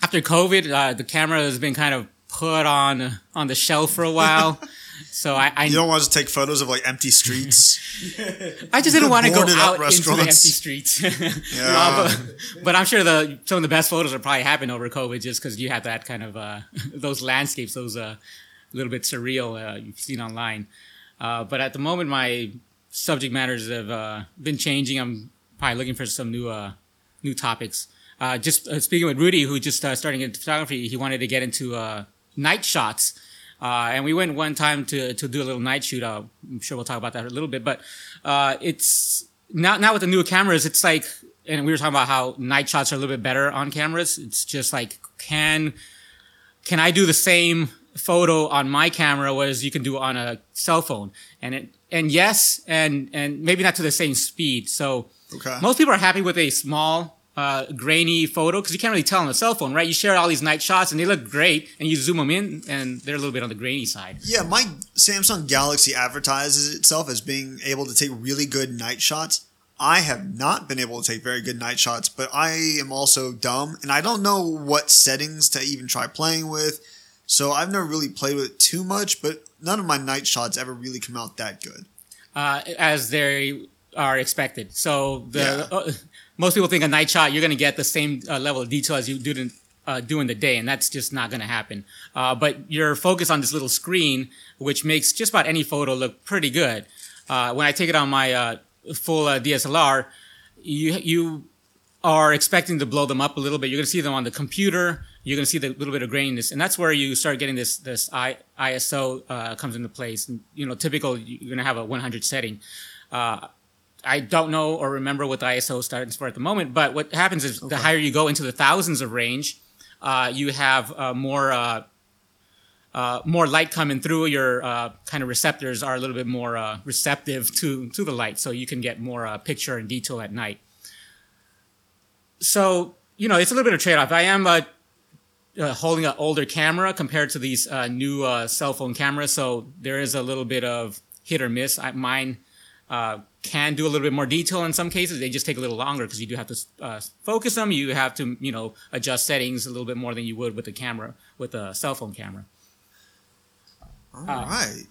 after COVID, uh, the camera has been kind of put on on the shelf for a while. so I I, You don't want to take photos of like empty streets. I just didn't want to go out into the empty streets. Yeah. Uh, but, but I'm sure the some of the best photos are probably happened over COVID, just because you have that kind of uh, those landscapes, those uh, little bit surreal uh, you've seen online. Uh, but at the moment, my subject matters have uh, been changing. I'm probably looking for some new uh, new topics. Uh, just uh, speaking with Rudy, who just uh, starting into photography, he wanted to get into uh, night shots. Uh, and we went one time to, to do a little night shoot. Uh, I'm sure we'll talk about that a little bit, but uh, it's now now with the new cameras, it's like, and we were talking about how night shots are a little bit better on cameras. It's just like, can can I do the same photo on my camera as you can do on a cell phone? And it and yes, and and maybe not to the same speed. So Okay. most people are happy with a small uh, grainy photo because you can't really tell on a cell phone, right? You share all these night shots and they look great, and you zoom them in, and they're a little bit on the grainy side. Yeah, my Samsung Galaxy advertises itself as being able to take really good night shots. I have not been able to take very good night shots, but I am also dumb and I don't know what settings to even try playing with. So I've never really played with it too much, but none of my night shots ever really come out that good. Uh, as they are expected. So the Yeah. uh, most people think a night shot you're going to get the same uh, level of detail as you do in, uh, do in the day, and that's just not going to happen. Uh, but you're focused on this little screen, which makes just about any photo look pretty good. Uh, when I take it on my uh, full uh, DSLR, you you are expecting to blow them up a little bit. You're going to see them on the computer. You're going to see the little bit of graininess, and that's where you start getting this this I, ISO comes into place. And, you know, typical you're going to have a 100 setting. I don't know or remember what the ISO stands for at the moment, but what happens is the higher you go into the thousands of range, uh, you have uh, more uh, uh, more light coming through. Your uh, kind of receptors are a little bit more uh, receptive to to the light, so you can get more uh, picture and detail at night. So you know, it's a little bit of trade off. I am uh, uh, holding an older camera compared to these uh, new uh, cell phone cameras, so there is a little bit of hit or miss. I, mine uh, can do a little bit more detail in some cases. They just take a little longer because you do have to uh, focus them. You have to, you know, adjust settings a little bit more than you would with a camera, with a cell phone camera. All right.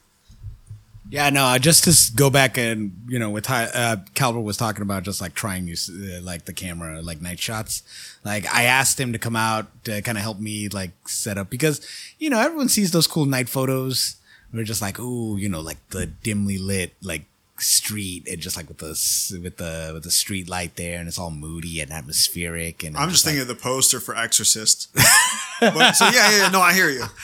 Yeah, no, I just to go back and you know, with Ty- uh, Calbert was talking about just like trying new, uh, like the camera, like night shots. Like I asked him to come out to kind of help me like set up because you know everyone sees those cool night photos. We're just like, ooh, you know, like the dimly lit like street and just like with the with the with the street light there and it's all moody and atmospheric and I'm just like- thinking of the poster for Exorcist. but, so yeah, yeah, yeah, no, I hear you.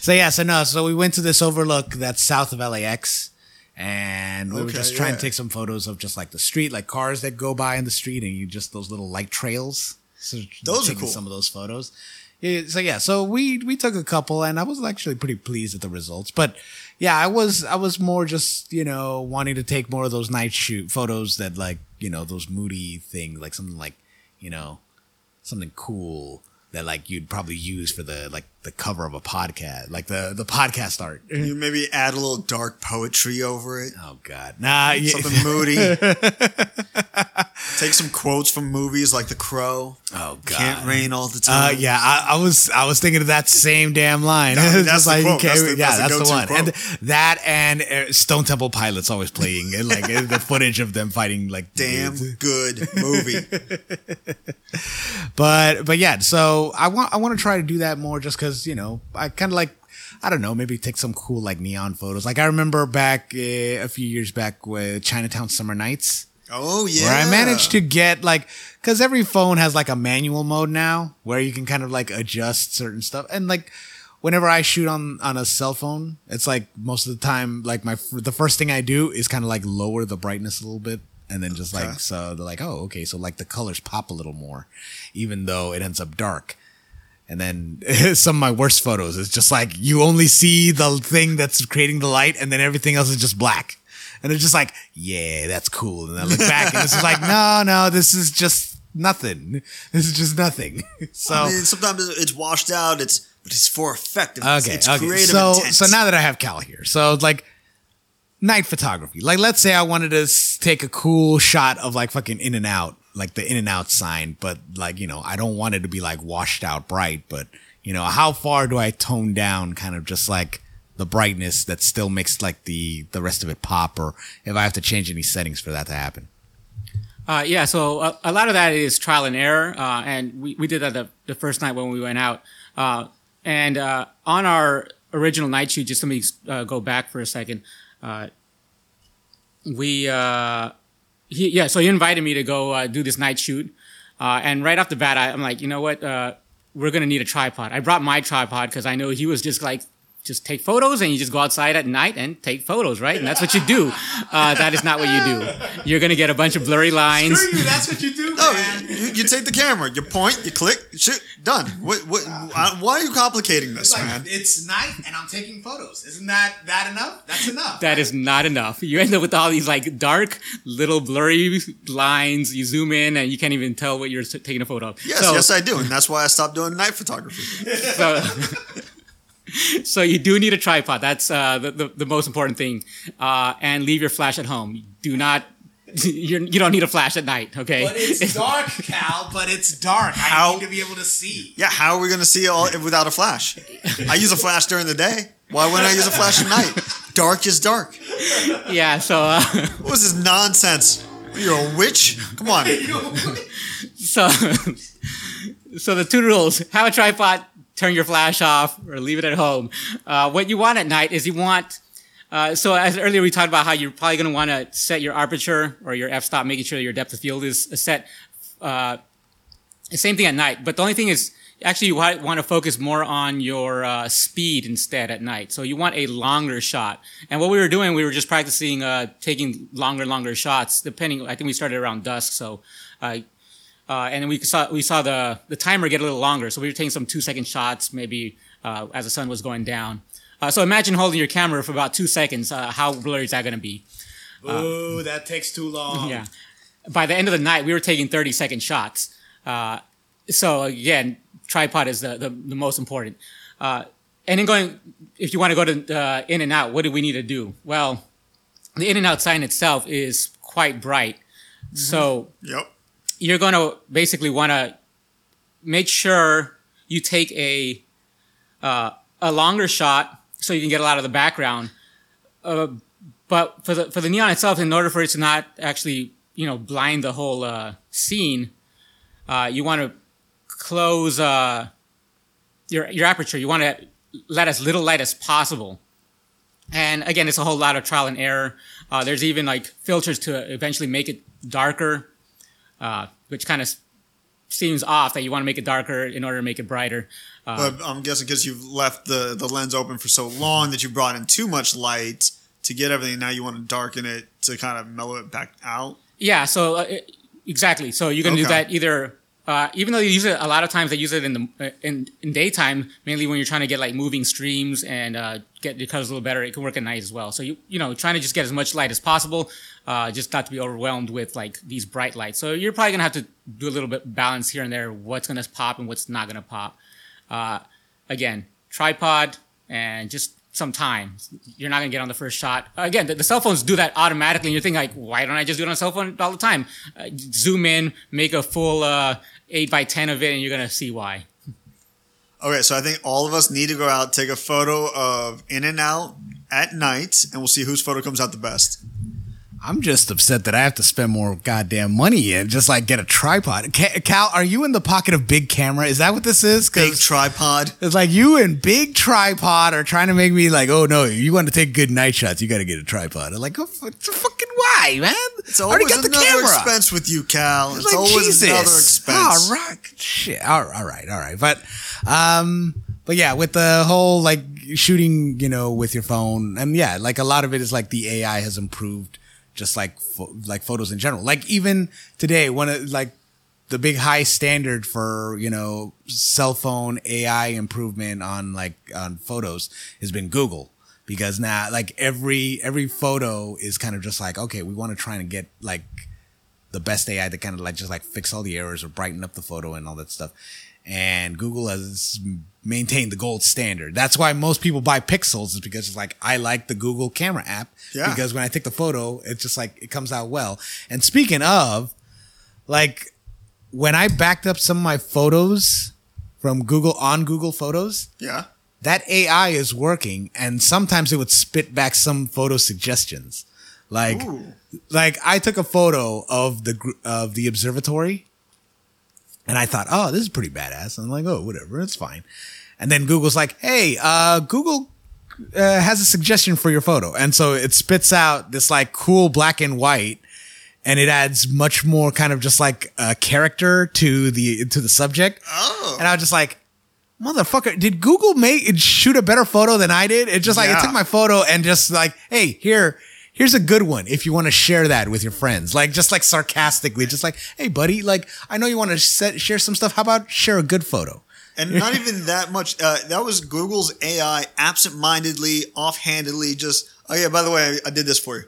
So yeah, so no, so we went to this overlook that's south of LAX, and we were just trying yeah. to take some photos of just like the street, like cars that go by in the street, and you just those little light trails. So Those are cool. Some of those photos. So yeah, so we we took a couple, and I was actually pretty pleased with the results. But yeah, I was I was more just you know wanting to take more of those night shoot photos that like you know those moody things, like something like you know something cool that like you'd probably use for the like the cover of a podcast, like the the podcast art. You maybe add a little dark poetry over it. Oh God, nah, yeah. Something moody. Take some quotes from movies like The Crow. Oh God, Can't rain all the Uh, time. yeah, I, I was I was thinking of that same damn line. Mean, that's the like, quote. okay, That's the- yeah, that's the that's the one. quote. And that and uh, Stone Temple Pilots always playing and like uh, the footage of them fighting like Damn dudes. good movie. But but yeah, so I want I want to try to do that more just because you know I kind of like I don't know maybe take some cool like neon photos. Like I remember back uh, a few years back with Chinatown Summer Nights. Oh yeah. where I managed to get like because every phone has like a manual mode now where you can kind of like adjust certain stuff and like whenever I shoot on on a cell phone it's like most of the time like my the first thing I do is kind of like lower the brightness a little bit and then just Okay. like so they're like oh okay so like the colors pop a little more even though it ends up dark and then some of my worst photos is just like you only see the thing that's creating the light and then everything else is just black. And it's just like, yeah, that's cool. And I look back and it's just like, no, no, this is just nothing. This is just nothing. So I mean, sometimes it's washed out. It's but it's for effectiveness. okay, it's okay. creative So intent. so now that I have Cal here, so like night photography. Like let's say I wanted to take a cool shot of like fucking In-N-Out, like the In-N-Out sign, but like you know I don't want it to be like washed out bright, but you know how far do I tone down kind of just like the brightness that still makes like the the rest of it pop, or if I have to change any settings for that to happen. Uh, yeah, so a, a lot of that is trial and error, uh, and we, we did that the, the first night when we went out. Uh, and uh, on our original night shoot, just let me uh, go back for a second. Uh, we, he, yeah, so he invited me to go uh, do this night shoot, uh, and right off the bat, I, I'm like, you know what, uh, we're gonna need a tripod. I brought my tripod because I know he was just like just take photos and you just go outside at night and take photos, right? And that's what you do. Uh, that is not what you do. You're going to get a bunch of blurry lines. Screw you. That's what you do, No, man. you, you take the camera, you point, you click, shoot, done. What, what, uh, why are you complicating this, Like, man? it's night and I'm taking photos. Isn't that that enough? That's enough. That is not enough. You end up with all these like dark, little blurry lines. You zoom in and you can't even tell what you're taking a photo of. Yes, so, yes, I do, and that's why I stopped doing night photography. so, so you do need a tripod. That's uh, the, the the most important thing. Uh, and leave your flash at home. Do not. You're, you don't need a flash at night. Okay. But it's dark, Cal. But it's dark. I How- need to be able to see. Yeah, how are we going to see all without a flash? I use a flash during the day. Why wouldn't I use a flash at night? Dark is dark. yeah. So. Uh, What was this nonsense? You're a witch? Come on. So, so the two rules: have a tripod, turn your flash off, or leave it at home. Uh, what you want at night is you want. Uh, so as earlier we talked about how you're probably going to want to set your aperture or your f-stop, making sure your depth of field is set. Uh, same thing at night, but the only thing is actually you want to focus more on your uh, speed instead at night. So you want a longer shot. And what we were doing, we were just practicing uh, taking longer, longer shots. Depending, I think we started around dusk, so. Uh, uh, and then we saw we saw the the timer get a little longer, so we were taking some two second shots, maybe uh, as the sun was going down. Uh, so imagine holding your camera for about two seconds. Uh, how blurry is that going to be? Ooh, that takes too long. Yeah. By the end of the night, we were taking 30 second shots. Uh, so again, tripod is the, the, the most important. Uh, and then going, if you want to go to uh, In-N-Out, what do we need to do? Well, the In-N-Out sign itself is quite bright. So Yep. You're going to basically want to make sure you take a uh, a longer shot so you can get a lot of the background. Uh, but for the for the neon itself, in order for it to not actually you know blind the whole uh, scene, uh, you want to close uh, your your aperture. You want to let as little light as possible. And again, it's a whole lot of trial and error. Uh, there's even like filters to eventually make it darker uh, which kind of seems off that you want to make it darker in order to make it brighter. Uh, But I'm guessing because you've left the, the lens open for so long that you brought in too much light to get everything. Now you want to darken it to kind of mellow it back out. yeah, so uh, exactly. So you can do Okay. that either. Uh, even though you use it a lot of times, they use it in the in in daytime, mainly when you're trying to get like moving streams and uh, get your colors a little better. It can work at night as well. So you you know trying to just get as much light as possible, uh, just not to be overwhelmed with like these bright lights. So you're probably gonna have to do a little bit balance here and there. What's gonna pop and what's not gonna pop. Uh, again, tripod and just some time. You're not gonna get on the first shot. Again, the, the cell phones do that automatically. And you're thinking like, why don't I just do it on a cell phone all the time? Uh, zoom in, make a full uh, eight by ten of it, and you're gonna see why. Okay, so I think all of us need to go out, take a photo of In-N-Out at night, and we'll see whose photo comes out the best. I'm just upset that I have to spend more goddamn money and just like get a tripod. Cal, are you in the pocket of big camera? Is that what this is? Big tripod. it's like you and big tripod are trying to make me like, oh no, you want to take good night shots, you got to get a tripod. I'm like, oh, it's fucking why, man? It's always got the another camera. expense with you, Cal. It's, Like, always Jesus. another expense. All right, shit. All right, all right, all right. But, um, but yeah, with the whole like shooting, you know, with your phone, and yeah, like a lot of it is like the AI has improved, just like pho- like photos in general. Like even today, one of like the big high standard for you know cell phone AI improvement on like on photos has been Google because now like every every photo is kind of just like okay we want to try and get like the best AI to kind of like just like fix all the errors or brighten up the photo and all that stuff. And Google has maintained the gold standard. That's why most people buy Pixels is because it's like I like the Google camera app Yeah. because when I take the photo, it's just like it comes out well. And speaking of, like when I backed up some of my photos from Google on Google Photos, Yeah. that AI is working, and sometimes it would spit back some photo suggestions. Like, Ooh. like I took a photo of the gr- of the observatory, and I thought, oh, this is pretty badass. And I'm like, oh, whatever, it's fine. And then Google's like, hey, uh, Google uh, has a suggestion for your photo, and so it spits out this like cool black and white. And it adds much more kind of just like a character to the to the subject. Oh. And I was just like, motherfucker, did Google make it shoot a better photo than I did? It just like it took my photo and just like, hey, here, here's a good one if you want to share that with your friends. Like just like sarcastically, just like, hey, buddy, like I know you want to set, share some stuff. How about share a good photo? And not even that much. Uh, that was Google's AI absent-mindedly, offhandedly, just, oh yeah, by the way, I, I did this for you.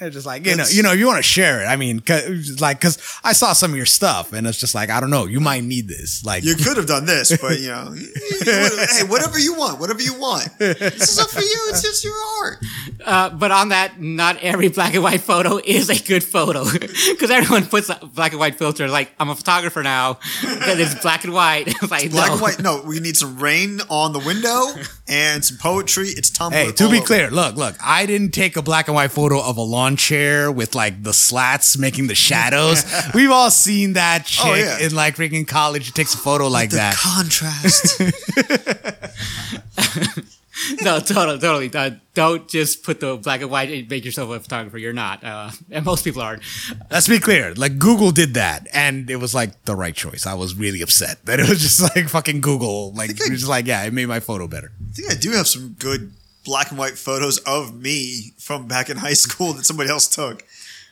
It's just like you know, you know, you want to share it. I mean, cause, like, cause I saw some of your stuff, and it's just like, I don't know, you might need this. Like, You could have done this, but you know, hey, whatever you want, whatever you want. This is up for you. It's just your art. Uh, but on that, not every black and white photo is a good photo because everyone puts a black and white filter. Like I'm a photographer now, that it's black and white. It's like Black no. and white. No, we need some rain on the window and some poetry. It's Tumblr. Hey, to be over. clear, look, look, I didn't take a black and white photo of a lawn chair with like the slats making the shadows. We've all seen that chick Oh, yeah. in like freaking college who takes a photo like the that. contrast. no, totally, totally. Uh, don't just put the black and white and make yourself a photographer. You're not, uh, and most people aren't. Let's be clear, like Google did that, and it was like the right choice. I was really upset that it was just like fucking Google, like it was just like, yeah, it made my photo better. I think I do have some good black and white photos of me from back in high school that somebody else took.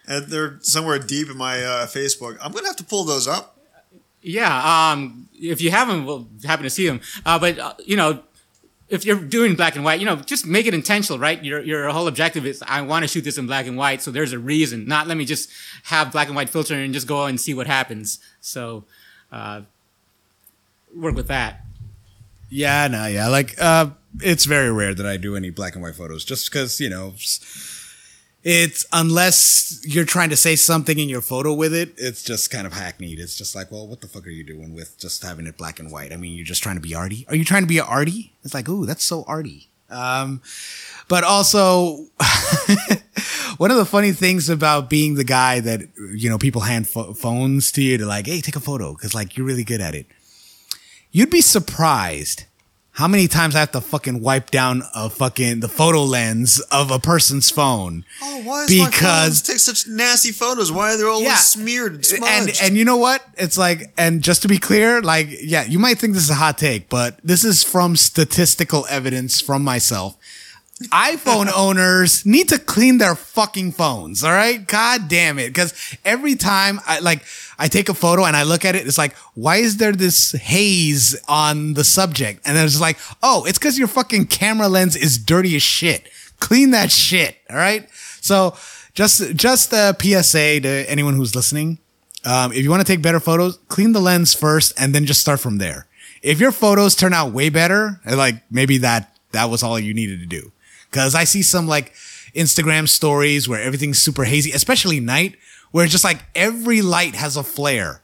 And they're somewhere deep in my uh, Facebook. I'm gonna have to pull those up. Yeah, um, if you haven't, we'll happen to see them. Uh, but uh, you know, if you're doing black and white, you know, just make it intentional, right? Your your whole objective is I want to shoot this in black and white, so there's a reason. Not let me just have black and white filter and just go and see what happens. So, uh, work with that. Yeah, no, yeah. Like, uh, it's very rare that I do any black and white photos just because, you know, it's unless you're trying to say something in your photo with it, it's just kind of hackneyed. It's just like, well, what the fuck are you doing with just having it black and white? I mean, you're just trying to be arty. Are you trying to be arty? It's like, ooh, that's so arty. Um, but also, one of the funny things about being the guy that, you know, people hand pho- phones to you to like, hey, take a photo because like you're really good at it. You'd be surprised how many times I have to fucking wipe down a fucking the photo lens of a person's phone. Oh, why is my because take such nasty photos? Why are they all Yeah. smeared and smudged? and and you know what? It's like and just to be clear, like yeah, you might think this is a hot take, but this is from statistical evidence from myself. iPhone owners need to clean their fucking phones, all right? God damn it. Cause every time I like, I take a photo and I look at it, it's like, why is there this haze on the subject? And then it's like, oh, it's cause your fucking camera lens is dirty as shit. Clean that shit, all right? So just, just a PSA to anyone who's listening. Um, if you want to take better photos, clean the lens first and then just start from there. If your photos turn out way better, like maybe that, that was all you needed to do. Cause I see some like Instagram stories where everything's super hazy, especially night, where it's just like every light has a flare.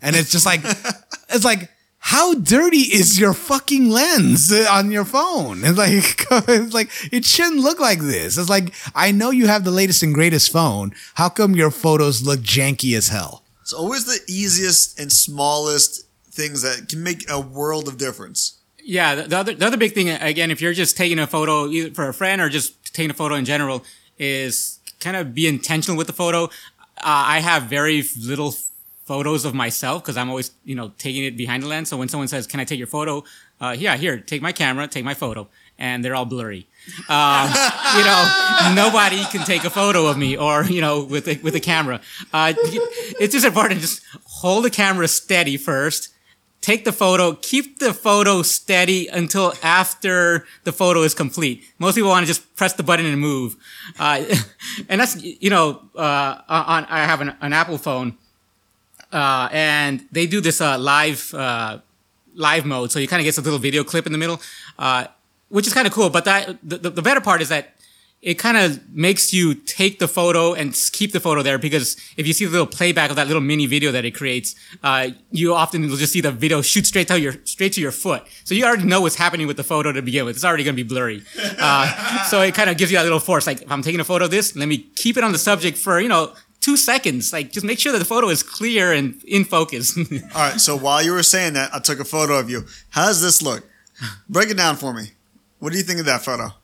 And it's just like, it's like, how dirty is your fucking lens on your phone? It's like, it's like, it shouldn't look like this. It's like, I know you have the latest and greatest phone. How come your photos look janky as hell? it's always the easiest and smallest things that can make a world of difference. Yeah, the, the other the other big thing again, if you're just taking a photo either for a friend or just taking a photo in general, is kind of be intentional with the photo. Uh, I have very little photos of myself because I'm always you know taking it behind the lens. So when someone says, "Can I take your photo?" Uh, yeah, here, take my camera, take my photo, and they're all blurry. Um, you know, nobody can take a photo of me or you know with a, with a camera. Uh, it's just important to just hold the camera steady first take the photo, keep the photo steady until after the photo is complete. Most people want to just press the button and move. Uh, and that's, you know, uh, on, I have an, an Apple phone, uh, and they do this, uh, live, uh, live mode. So you kind of get a little video clip in the middle, uh, which is kind of cool. But that, the, the better part is that it kind of makes you take the photo and keep the photo there because if you see the little playback of that little mini video that it creates, uh, you often will just see the video shoot straight to your straight to your foot. So you already know what's happening with the photo to begin with. It's already going to be blurry. Uh, so it kind of gives you that little force. Like if I'm taking a photo of this, let me keep it on the subject for you know two seconds. Like just make sure that the photo is clear and in focus. All right, so while you were saying that, I took a photo of you. How does this look? Break it down for me. What do you think of that photo?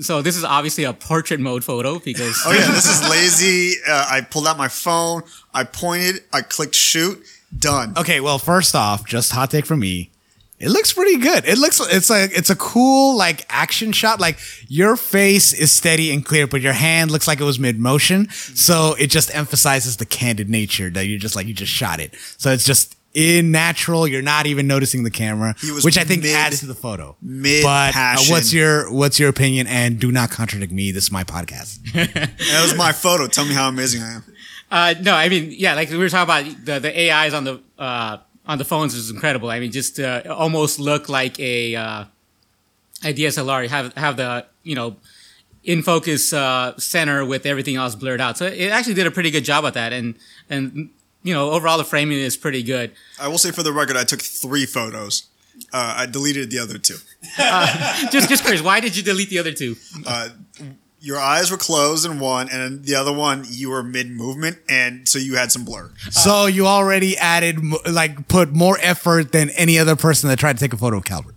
So this is obviously a portrait mode photo because Oh yeah, this is lazy. Uh, I pulled out my phone. I pointed. I clicked shoot. Done. Okay, well, first off, just hot take from me. It looks pretty good. It looks it's like it's a cool like action shot. Like your face is steady and clear, but your hand looks like it was mid motion. So it just emphasizes the candid nature that you're just like you just shot it. So it's just in natural. You're not even noticing the camera, He was which I think mid- adds to the photo. mid But uh, passion. what's your what's your opinion? And do not contradict me. This is my podcast. That was my photo. Tell me how amazing I am. Uh, no, I mean, yeah, like we were talking about the the AIs on the uh, on the phones is incredible. I mean, just uh, almost look like a uh, a DSLR. Have have the you know in focus uh, center with everything else blurred out. So it actually did a pretty good job at that, and and you know overall the framing is pretty good. I will say for the record, I took three photos. Uh, I deleted the other two. Just just curious, why did you delete the other two? Uh, your eyes were closed in one, and the other one you were mid movement, and so you had some blur. so you already added like put more effort than any other person that tried to take a photo of Calbert.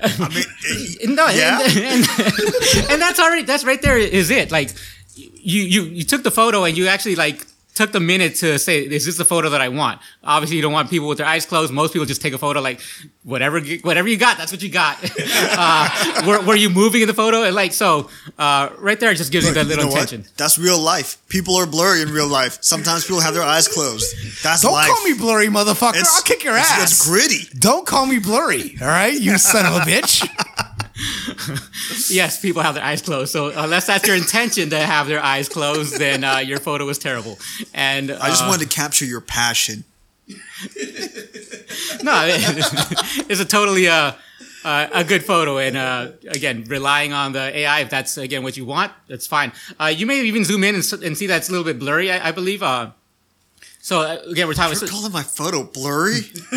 I mean, it- No, Yeah? and, and, and that's already that's right there is it. Like you you you took the photo and you actually like took the minute to say is this the photo that I want? Obviously, you don't want people with their eyes closed. Most people just take a photo like whatever whatever you got, that's what you got. uh, were, were you moving in the photo? And like so, uh, right there, it just gives you that you little know what? attention. That's real life. People are blurry in real life. Sometimes people have their eyes closed. That's Don't life. call me blurry, motherfucker. It's- I'll kick your it's- ass. It's gritty. Don't call me blurry. All right, you son of a bitch. Yes, people have their eyes closed. So unless that's your intention to have their eyes closed, then uh, your photo was terrible. And I just uh, wanted to capture your passion. No, it's a totally uh, uh, a good photo, and uh, again, relying on the AI, if that's again what you want, that's fine. Uh, you may even zoom in and, and see that's a little bit blurry, I, I believe. Uh, so uh, again, we're talking. You're calling my photo blurry?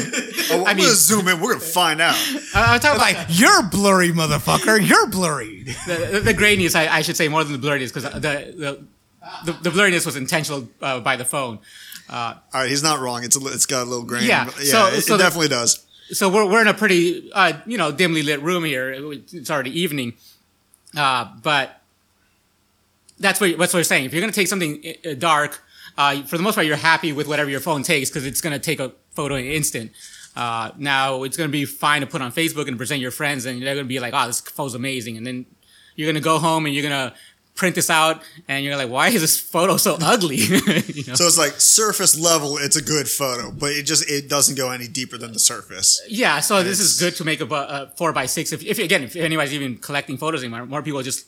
oh, I'm mean- gonna zoom in. We're gonna find out. Uh, I'm talking Like about you're blurry, motherfucker. You're blurry. the, the, the graininess. I, I should say more than the blurriness, because the, the the the blurriness was intentional uh, by the phone. All right, he's not wrong. It's a, it's got a little grain. Yeah, yeah, so- it, so it the- definitely does. so we're, we're in a pretty uh, you know dimly lit room here. It's already evening, uh, but that's what that's what we're saying. If you're going to take something uh, dark, uh, for the most part, you're happy with whatever your phone takes because it's going to take a photo in an instant. Uh, now it's going to be fine to put on Facebook and present your friends, and they're going to be like, "Oh, this photo's amazing," and then you're going to go home and you're going to print this out, and you're like, "Why is this photo so ugly?" you know? So it's like surface level. It's a good photo, but it just it doesn't go any deeper than the surface. Yeah, so this is good to make a, a four by six. If, if again, if anybody's even collecting photos anymore, more people just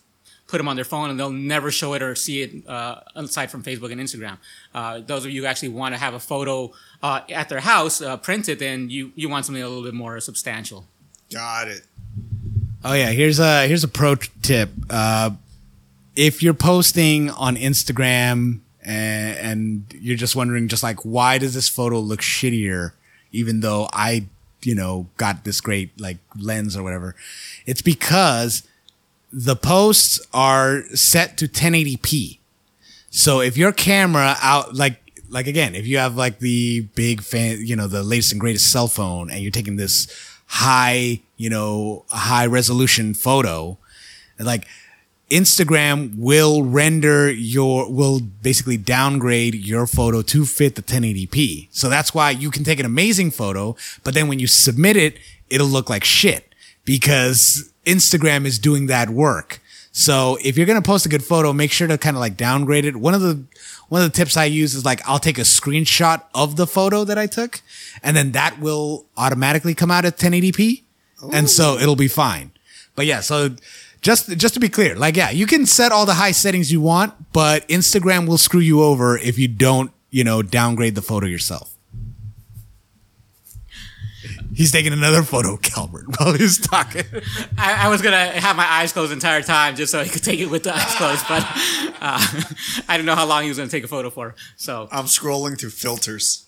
put them on their phone and they'll never show it or see it uh, aside from Facebook and Instagram. Uh, those of you who actually want to have a photo uh, at their house uh, printed, then you you want something a little bit more substantial. Got it. Oh yeah, here's a here's a pro tip. Uh, if you're posting on Instagram and, and you're just wondering, just like, why does this photo look shittier, even though I, you know, got this great like lens or whatever? It's because the posts are set to 1080p. So if your camera out like like again, if you have like the big fan, you know, the latest and greatest cell phone and you're taking this high, you know, high resolution photo, like Instagram will render your will basically downgrade your photo to fit the 1080p. So that's why you can take an amazing photo, but then when you submit it, it'll look like shit because Instagram is doing that work. So if you're going to post a good photo, make sure to kind of like downgrade it. One of the one of the tips I use is like I'll take a screenshot of the photo that I took and then that will automatically come out at 1080p. And so it'll be fine. But yeah, so just just to be clear, like yeah, you can set all the high settings you want, but Instagram will screw you over if you don't, you know, downgrade the photo yourself. He's taking another photo, of Calbert, while he's talking. I, I was gonna have my eyes closed the entire time just so he could take it with the eyes closed, but uh, I don't know how long he was gonna take a photo for. So I'm scrolling through filters.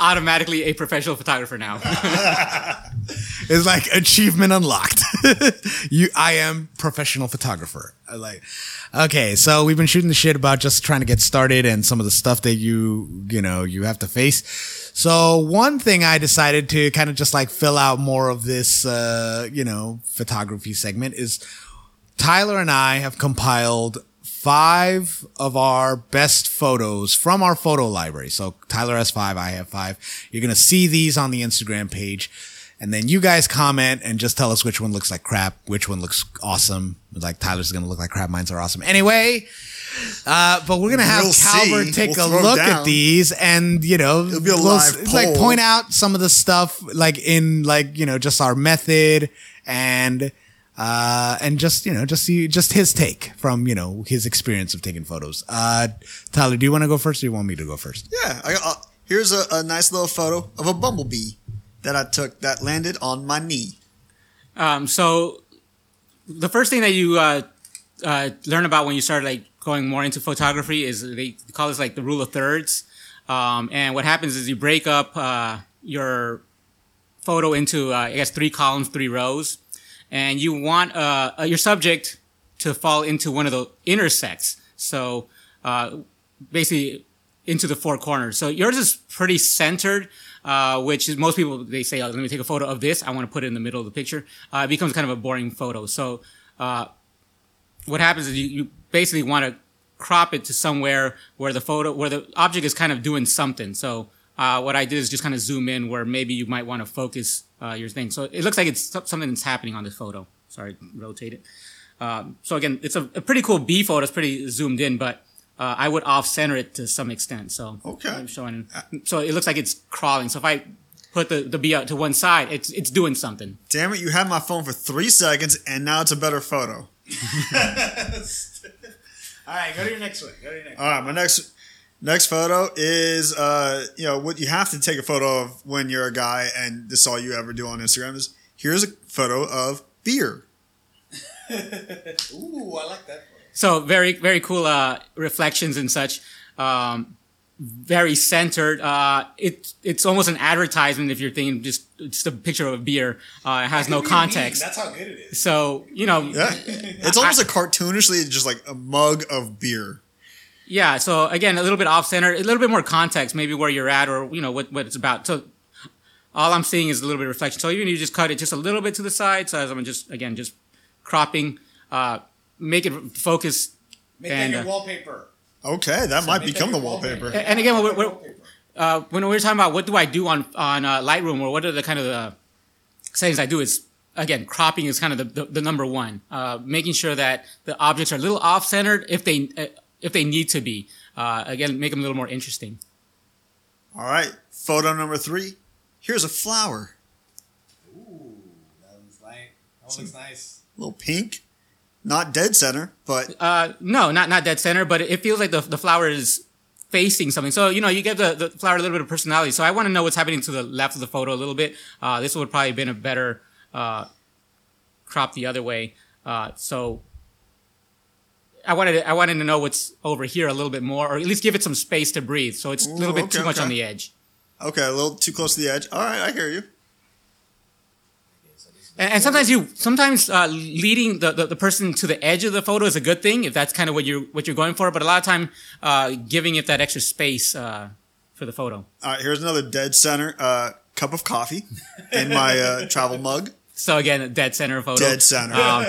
automatically a professional photographer now. It's like achievement unlocked. you, I am professional photographer. I like, okay, so we've been shooting the shit about just trying to get started and some of the stuff that you, you know, you have to face. So one thing I decided to kind of just like fill out more of this, uh, you know, photography segment is Tyler and I have compiled five of our best photos from our photo library. So Tyler has five, I have five. You're going to see these on the Instagram page. And then you guys comment and just tell us which one looks like crap, which one looks awesome. Like Tyler's going to look like crap. Mine's are awesome. Anyway, uh, but we're gonna have We'll Calbert see. take We'll a look at these, and you know, It'll be a we'll live s- like point out some of the stuff, like in like you know, just our method and uh, and just you know, just see just his take from you know his experience of taking photos. Uh, Tyler, do you want to go first, or do you want me to go first? Yeah, I, uh, here's a, a nice little photo of a bumblebee that I took that landed on my knee. Um, so the first thing that you uh, uh, learn about when you start like going more into photography is they call this like the rule of thirds. Um, and what happens is you break up uh, your photo into uh, I guess three columns, three rows, and you want uh, uh, your subject to fall into one of the intersects. So uh, basically into the four corners. So yours is pretty centered, uh, which is most people they say, oh, "Let me take a photo of this. I want to put it in the middle of the picture." Uh, it becomes kind of a boring photo. So uh, what happens is you, you basically want to crop it to somewhere where the photo where the object is kind of doing something. So uh, what I did is just kind of zoom in where maybe you might want to focus uh, your thing. So it looks like it's something that's happening on this photo. Sorry, rotate it. Um, so again, it's a, a pretty cool bee photo. It's pretty zoomed in, but uh, I would off center it to some extent. So Okay. I'm showing. So it looks like it's crawling. So if I put the, the bee out to one side, it's it's doing something. Damn it, you had my phone for three seconds and now it's a better photo. All right, go to your next one. Go to your next. All right, my next next photo is uh, you know what you have to take a photo of when you're a guy and this is all you ever do on Instagram is here's a photo of beer. Ooh, I like that. So very very cool uh, reflections and such. Um, very centered. Uh, it it's almost an advertisement if you're thinking just just a picture of a beer. Uh, it has no context. That's how good it is. So you know, Yeah, it's almost a cartoonishly just like a mug of beer. Yeah, so again, a little bit off center, a little bit more context, maybe where you're at or you know what, what it's about. So all I'm seeing is a little bit of reflection. So even if you just cut it just a little bit to the side, so as I'm just again just cropping, uh, make it focus. Make And, that your uh, wallpaper. Okay, that might become the wallpaper. wallpaper. And again, we're, we're, uh, when we're talking about what do I do on on uh, Lightroom or what are the kind of the settings I do is again cropping is kind of the, the, the number one. Uh, making sure that the objects are a little off centered if they uh, if they need to be. Uh, again, make them a little more interesting. All right, photo number three. Here's a flower, Ooh, that one's nice. That looks nice. a little pink, not dead center, but Uh, no, not not dead center, but it feels like the the flower is facing something. So you know, you give the, the flower a little bit of personality. So I want to know what's happening to the left of the photo a little bit. Uh, this would probably have been a better uh, crop the other way. Uh, so I wanted to, I wanted to know what's over here a little bit more, or at least give it some space to breathe. So it's a little Ooh, bit too okay, much on the edge. okay, a little too close to the edge. All right, I hear you. And, and sometimes you, sometimes uh, leading the, the, the person to the edge of the photo is a good thing if that's kind of what you're what you're going for. But a lot of time, uh, giving it that extra space uh, for the photo. All right, here's another dead center uh, cup of coffee in my uh, travel mug. So again, dead center photo. Dead center. Um,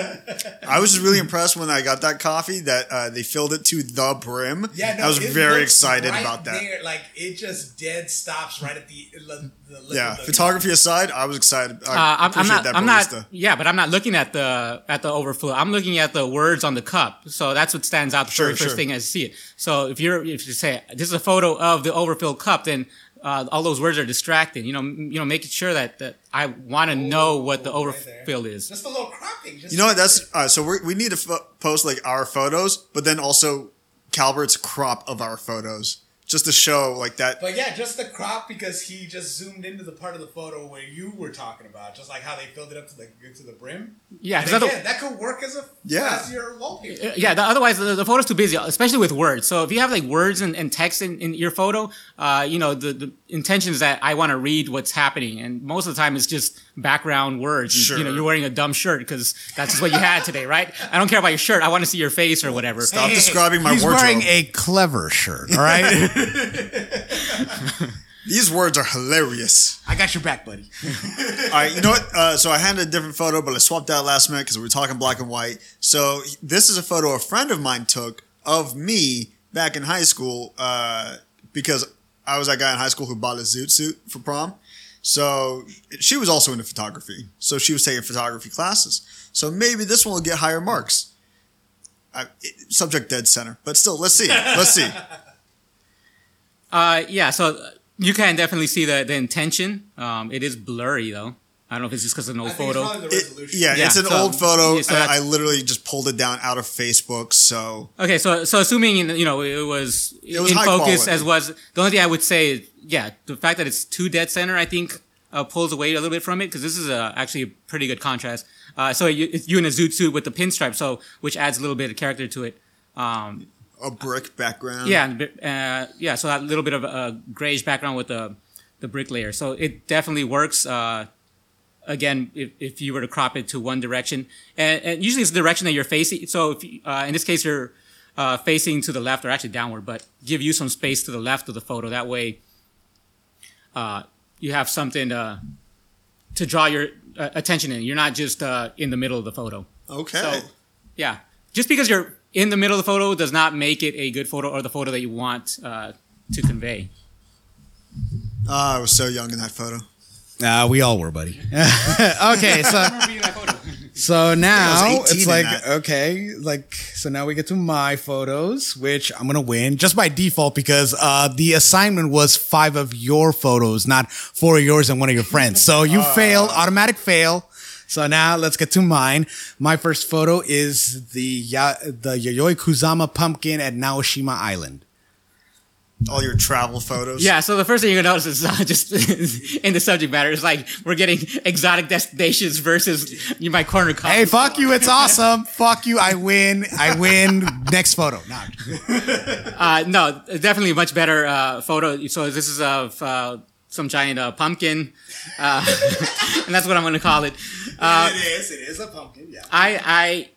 I was really impressed when I got that coffee that uh, they filled it to the brim. Yeah, no, I was very excited right about that. there, like it just dead stops right at the. the, the Yeah, the- photography aside, I was excited. I uh, I'm, I'm appreciate not. that I'm barista. not. Yeah, but I'm not looking at the at the overflow. I'm looking at the words on the cup. So that's what stands out the Sure, very first sure. thing I see it. So if you're if you say this is a photo of the overfilled cup, then uh, all those words are distracting. You know, m- you know, making sure that, that I want to know what the right there. overfill is. Just a little cropping. Just You know what? That's uh, so we're, we need to fo- post like our photos, but then also Calbert's crop of our photos, just to show like that. But yeah, just the crop because he just zoomed into the part of the photo where you were talking about, just like how they filled it up to the to the brim. Yeah, And 'cause other- again, that could work as a Yeah. as your wallpaper. Uh, yeah, the, otherwise the, the photo's too busy, especially with words. So if you have like words and, and text in, in your photo, uh, you know, the, the intention is that I want to read what's happening. And most of the time it's just background words. And, You know, you're wearing a dumb shirt because that's just what you had today, right? I don't care about your shirt. I want to see your face or whatever. Stop describing my words. He's wardrobe. wearing a clever shirt. All right, These words are hilarious. I got your back, buddy. All right, you know what? Uh, so I had a different photo, but I swapped out last minute because we were talking black and white. So this is a photo a friend of mine took of me back in high school uh, because I was that guy in high school who bought a zoot suit for prom. So she was also into photography. So she was taking photography classes. So maybe this one will get higher marks. I, it, subject dead center, but still, let's see. Let's see. Uh, yeah, so you can definitely see the, the intention. Um, it is blurry though. I don't know if it's just because of an old photo. It- yeah, Yeah, it's an so- old photo. yeah, so and I literally just pulled it down out of Facebook. So Okay, so so assuming you know it was, was in focus quality. as was the only thing I would say, is, yeah, the fact that it's too dead center, I think uh, pulls away a little bit from it because this is a, actually a pretty good contrast. Uh, so you, it's you in a zoot suit with the pinstripe, so which adds a little bit of character to it. Um, a brick background. yeah, and a bit- uh, yeah. So that little bit of a grayish background with the the brick layer. So it definitely works. Uh, again, if, if you were to crop it to one direction, and, and usually it's the direction that you're facing. So if you, uh, in this case, you're uh, facing to the left or actually downward, but give you some space to the left of the photo. That way, uh, you have something uh, to draw your uh, attention in. You're not just uh, in the middle of the photo. Okay. So, yeah, just because you're in the middle of the photo does not make it a good photo or the photo that you want uh, to convey. Ah, I was so young in that photo. Uh, we all were, buddy. okay, so so now it's like okay, like so now we get to my photos, which I'm gonna win just by default because uh, the assignment was five of your photos, not four of yours and one of your friends. So you fail, automatic fail. So now let's get to mine. My first photo is the ya- the Yayoi Kusama pumpkin at Naoshima Island. All your travel photos. Yeah, so the first thing you're gonna notice is uh, just in the subject matter is like we're getting exotic destinations versus you my corner copy. Hey, fuck you! It's awesome. fuck you! I win. I win. Next photo. Nah. Uh, no, definitely a much better uh, photo. So this is of uh, some giant uh, pumpkin, uh, and that's what I'm gonna call it. Uh, it is. It is a pumpkin. Yeah. I, I,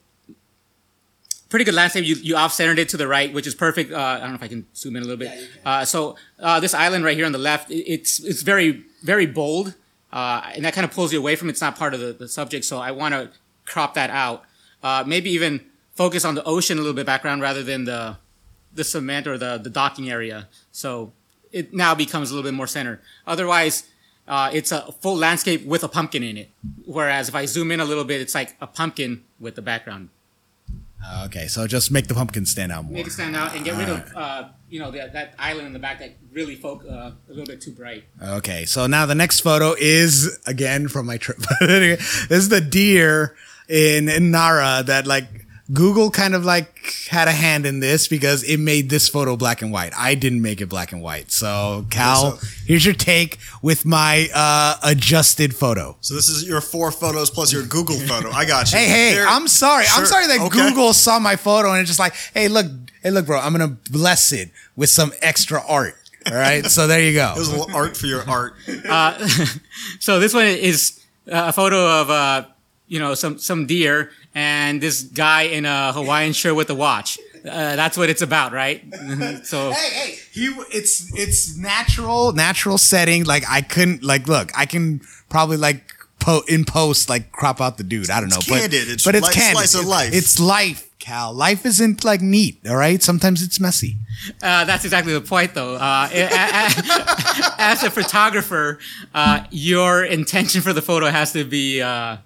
pretty good landscape. You, you off centered it to the right, which is perfect. Uh, I don't know if I can zoom in a little bit. uh, so uh, this island right here on the left, it, it's it's very very bold, uh, and that kind of pulls you away from. it. It's not part of the, the subject, so I want to crop that out. Uh, maybe even focus on the ocean a little bit background rather than the the cement or the the docking area. So it now becomes a little bit more center. Otherwise. Uh, it's a full landscape with a pumpkin in it. Whereas if I zoom in a little bit, it's like a pumpkin with the background. Okay, so just make the pumpkin stand out more. Make it stand out and get rid of, uh, you know, that, that island in the back that really folk uh, a little bit too bright. Okay, so now the next photo is again from my trip. this is the deer in, in Nara that like Google kind of like had a hand in this because it made this photo black and white. I didn't make it black and white. So Cal, So- here's your take with my uh, adjusted photo. So this is your four photos plus your Google photo. I got you. Hey, hey, There- I'm sorry. I'm sorry that Okay. Google saw my photo and it's just like, hey, look, hey, look, bro, I'm gonna bless it with some extra art. All right, so there you go. It was a little art for your art. So this one is uh, a photo of, uh, you know, some, some deer and this guy in a Hawaiian shirt with a watch. Uh, that's what it's about, right? so hey, hey, he, it's it's natural, natural setting. Like I couldn't, like, look, I can probably like po- in post like crop out the dude. I don't know, It's but candid. It's but it's li- candid. slice of life. It's life, Cal. Life isn't like neat. All right, sometimes it's messy. Uh, that's exactly the point, though. Uh, a- a- as a photographer, uh, your intention for the photo has to be, uh,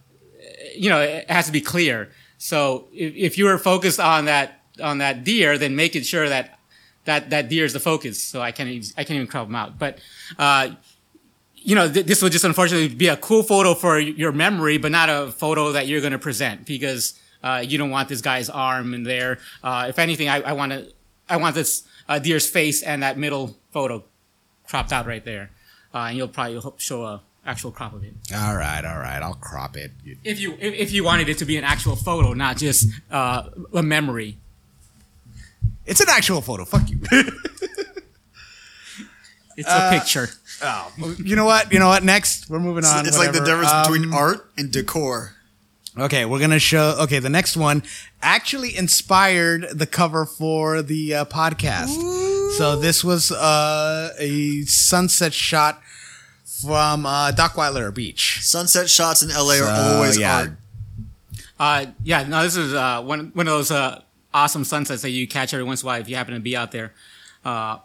you know, it has to be clear. So if, if you are focused on that on that deer, then making sure that that that deer is the focus. So I can't I can't even crop them out. But uh, you know, th- this will just unfortunately be a cool photo for your memory, but not a photo that you're going to present because uh, you don't want this guy's arm in there. Uh, if anything, I, I want to, I want this uh, deer's face and that middle photo cropped out right there, uh, and you'll probably show a actual crop of it. All right, all right, I'll crop it. If you if, if you wanted it to be an actual photo, not just uh, a memory. It's an actual photo. Fuck you. It's a picture. Oh, you know what? You know what? Next, we're moving on. it's like the difference Um, between art and decor. Okay, we're gonna show. Okay, the next one actually inspired the cover for the uh, podcast. So this was uh, a sunset shot from uh, Dockweiler Beach. Sunset shots in LA So, are always yeah. art. Uh, yeah, no, this is uh, one one of those uh, awesome sunsets that you catch every once in a while if you happen to be out there. Uh,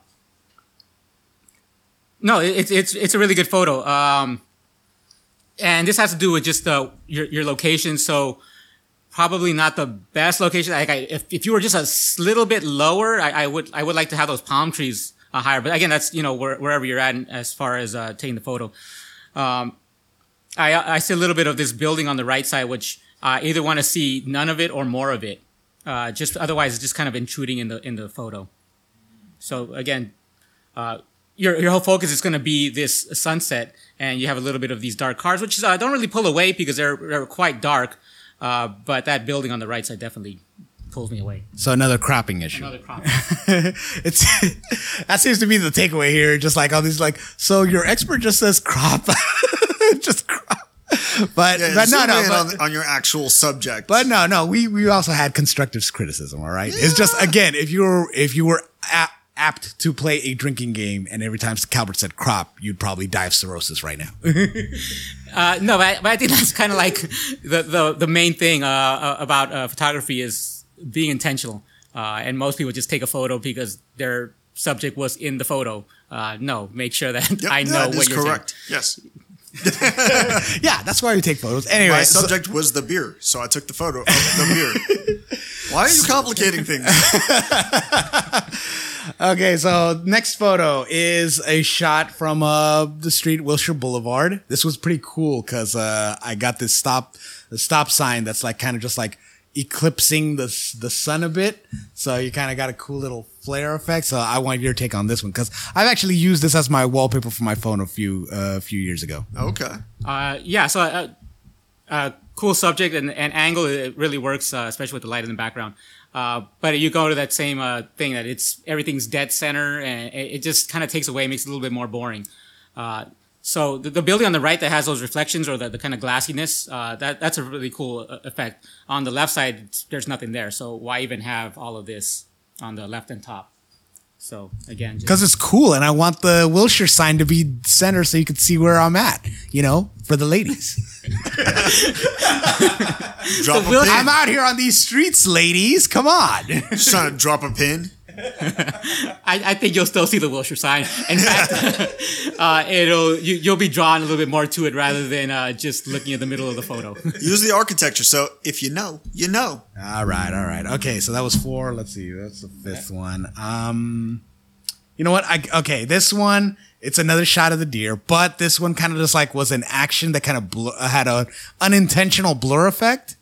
no, it's it's it's a really good photo. Um, and this has to do with just uh, your your location. So probably not the best location. Like I, if if you were just a little bit lower, I, I would I would like to have those palm trees uh, higher. But again, that's you know where, wherever you're at as far as uh, taking the photo. Um, I I see a little bit of this building on the right side, which I either want to see none of it or more of it. Uh, just otherwise, it's just kind of intruding in the in the photo. So again, uh, your your whole focus is going to be this sunset, and you have a little bit of these dark cars, which uh, don't really pull away because they're they're quite dark. Uh, but that building on the right side definitely pulls me away. So another cropping issue. Another crop. it's that seems to be the takeaway here. Just like all these, like, so your expert just says crop, just crop. But Yeah, but no no but, on, on your actual subject. but no no we we also had constructive criticism. All right, it's just again if you were if you were a- apt to play a drinking game and every time Calbert said crop, you'd probably die of cirrhosis right now. Uh, no, but I, but I think that's kind of like the, the, the main thing uh, uh, about uh, photography is being intentional. Uh, and most people just take a photo because their subject was in the photo. Uh, no, make sure that Yep, I know that what is you're correct. Yes, yeah, that's why we take photos. Anyway, my so- subject was the beer, so I took the photo of the beer. Why are you complicating things? Okay, so next photo is a shot from uh, the street Wilshire Boulevard. This was pretty cool because uh, I got this stop the stop sign that's like kind of just like eclipsing the the sun a bit. So you kind of got a cool little flare effect. So I want your take on this one because I've actually used this as my wallpaper for my phone a few uh, a few years ago. Okay. Uh, yeah, so uh, uh, cool subject and, and angle. It really works, uh, especially with the light in the background. Uh, but you go to that same uh, thing that it's everything's dead center, and it, it just kind of takes away, makes it a little bit more boring. So the, the building on the right that has those reflections or the, the kind of glassiness, uh, that that's a really cool uh, effect. On the left side, there's nothing there, so why even have all of this on the left and top? So again, Because it's cool, and I want the Wilshire sign to be center so you can see where I'm at. You know, for the ladies. Drop a Will- pin. I'm out here on these streets, ladies. Come on. Just trying to drop a pin. I, I think you'll still see the Wilshire sign. In fact, uh, it'll you, you'll be drawn a little bit more to it rather than uh, just looking at the middle of the photo. Use the architecture. So if you know, you know. All right, all right. Okay, so that was four. Let's see. That's the fifth one. Um, you know what? I okay. This one, it's another shot of the deer, but this one kind of just like was an action that kind of blur, had a unintentional blur effect.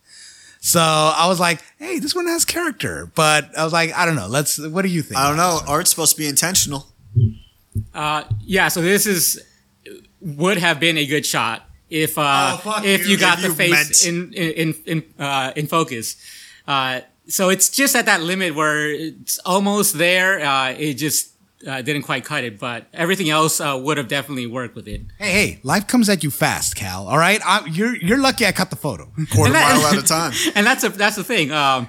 So I was like, hey, this one has character, but I was like, I don't know. Let's. What do you think? I don't know. Art's supposed to be intentional. Uh, yeah, so this is would have been a good shot if uh, Oh, if you. you got If the you face in in in uh, in focus. Uh, so it's just at that limit where it's almost there. Uh, it just uh, didn't quite cut it, but everything else uh, would have definitely worked with it. Hey, hey, life comes at you fast, Cal. All right, I, you're you're lucky I cut the photo. Quarter And that- mile at a time. and that's a, that's the thing. Um,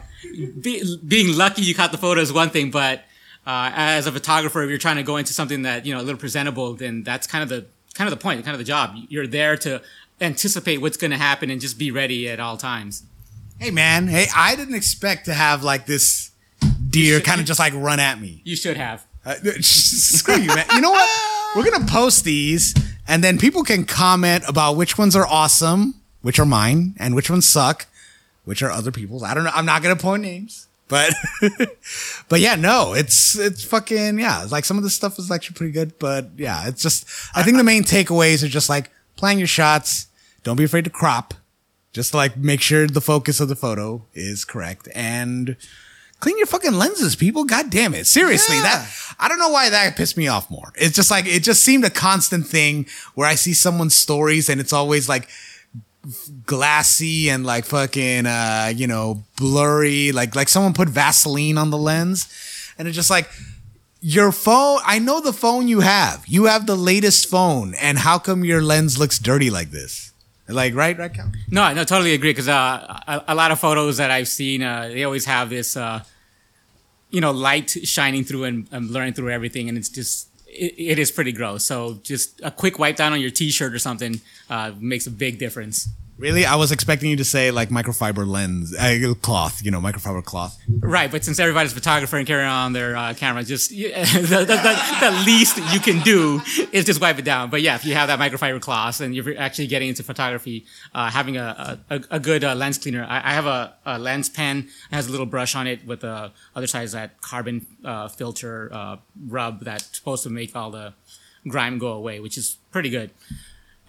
be, being lucky you caught the photo is one thing, but uh, as a photographer, if you're trying to go into something that you know a little presentable, then that's kind of the kind of the point, kind of the job. You're there to anticipate what's going to happen and just be ready at all times. Hey, man. Hey, I didn't expect to have like this deer kind of just like run at me. You should have. Uh, screw you, man. You know what? We're gonna post these, and then people can comment about which ones are awesome, which are mine, and which ones suck, which are other people's. I don't know. I'm not gonna point names, but but yeah, no, it's it's fucking yeah. Like some of this stuff is actually pretty good, but yeah, it's just I think the main takeaways are just like plan your shots. Don't be afraid to crop. Just like make sure the focus of the photo is correct and clean your fucking lenses, people. God damn it. Seriously, Yeah. that I don't know why that pissed me off more. It's just like it just seemed a constant thing where I see someone's stories and it's always like glassy and like fucking uh, you know, blurry, like like someone put Vaseline on the lens. And it's just like your phone, I know the phone you have. You have the latest phone, and how come your lens looks dirty like this? Like, right, right, Cal? No, no, totally agree. Because uh, a, a lot of photos that I've seen, uh, they always have this, uh, you know, light shining through and, and blurring through everything, and it's just, it, it is pretty gross. So just a quick wipe down on your T-shirt or something uh, makes a big difference. Really, I was expecting you to say like microfiber lens uh, cloth, you know, microfiber cloth. Right, but since everybody's photographer and carrying on their uh, camera, just the, the, the, the least you can do is just wipe it down. But yeah, if you have that microfiber cloth and you're actually getting into photography, uh, having a, a, a good uh, lens cleaner. I, I have a, a, lens pen. It has a little brush on it with the other side is that carbon uh, filter uh, rub that's supposed to make all the grime go away, which is pretty good.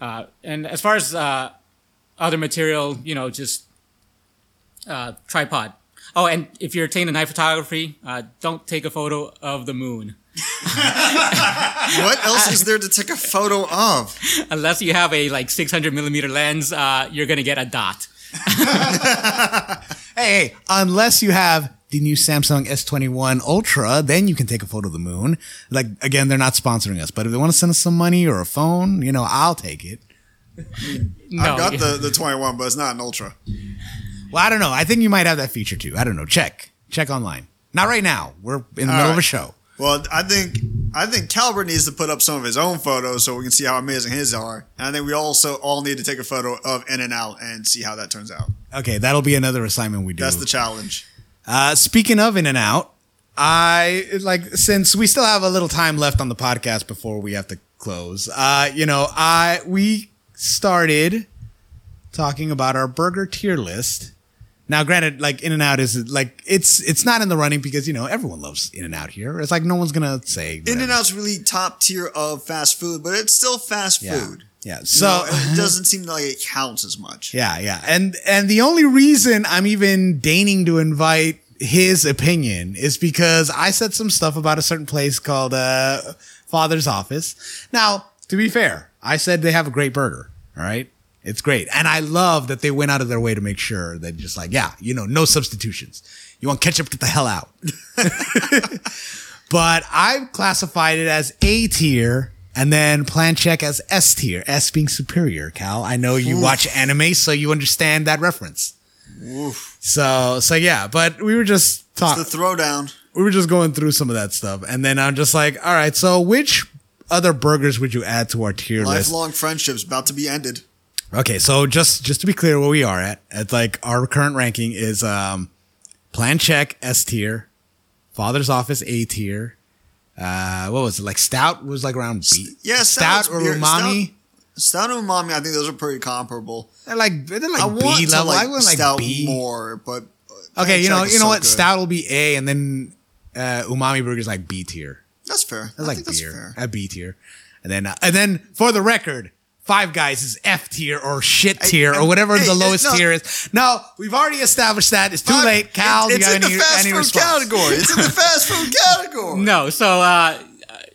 Uh, and as far as other material, you know, just uh, tripod. Oh, and if you're taking night photography, uh, don't take a photo of the moon. what else is there to take a photo of? Unless you have a like 600 millimeter lens, uh, you're gonna get a dot. hey, hey, unless you have the new Samsung S21 Ultra, then you can take a photo of the moon. Like again, they're not sponsoring us, but if they want to send us some money or a phone, you know, I'll take it no. I've got the, the 21, but it's not an Ultra. Well, I don't know. I think you might have that feature too. I don't know. Check. Check online. Not right now. We're in the All middle right. of a show. Well, I think I think Calbert needs to put up some of his own photos so we can see how amazing his are. And I think we also all need to take a photo of In-N-Out and see how that turns out. Okay, that'll be another assignment we do. That's the challenge. Uh, speaking of In-N-Out, I like since we still have a little time left on the podcast before we have to close. Uh, you know, I we started talking about our burger tier list. Now, granted, like In-N-Out is like it's it's not in the running because you know everyone loves In-N-Out here. It's like no one's gonna say In-N-Out's really top tier of fast food, but it's still fast yeah. food. Yeah, so you know, it doesn't seem like it counts as much. Yeah, yeah, and and the only reason I'm even deigning to invite his opinion is because I said some stuff about a certain place called uh, Father's Office. Now, to be fair, I said they have a great burger. All right. It's great. And I love that they went out of their way to make sure that just like, yeah, you know, no substitutions. You want ketchup, get the hell out. but I've classified it as A tier and then plan check as S tier, S being superior, Cal. I know you Oof. watch anime, so you understand that reference. Oof. So, so yeah, but we were just talking. the throwdown. We were just going through some of that stuff. And then I'm just like, all right, so which other burgers would you add to our tier Lifelong list? Lifelong friendships about to be ended. Okay, so just just to be clear, where we are at, it's like our current ranking is um, Plan Check S tier, Father's Office A tier. Uh, what was it like? Stout was like around B. Yeah, Stout or beer. Umami. Stout, Stout and Umami, I think those are pretty comparable. They're like they're like I B level. Like I went like Stout B more, but okay, you know you know so what? Good. Stout will be A, and then uh, Umami Burger's like B tier. That's fair. That's like beer at B tier, and then uh, and then for the record, Five Guys is F tier or shit tier or whatever hey, the lowest no. tier is. No, we've already established that. It's too Five, late. Cal, it, it's in any, the fast food response? category. It's in the fast food category. No, so uh,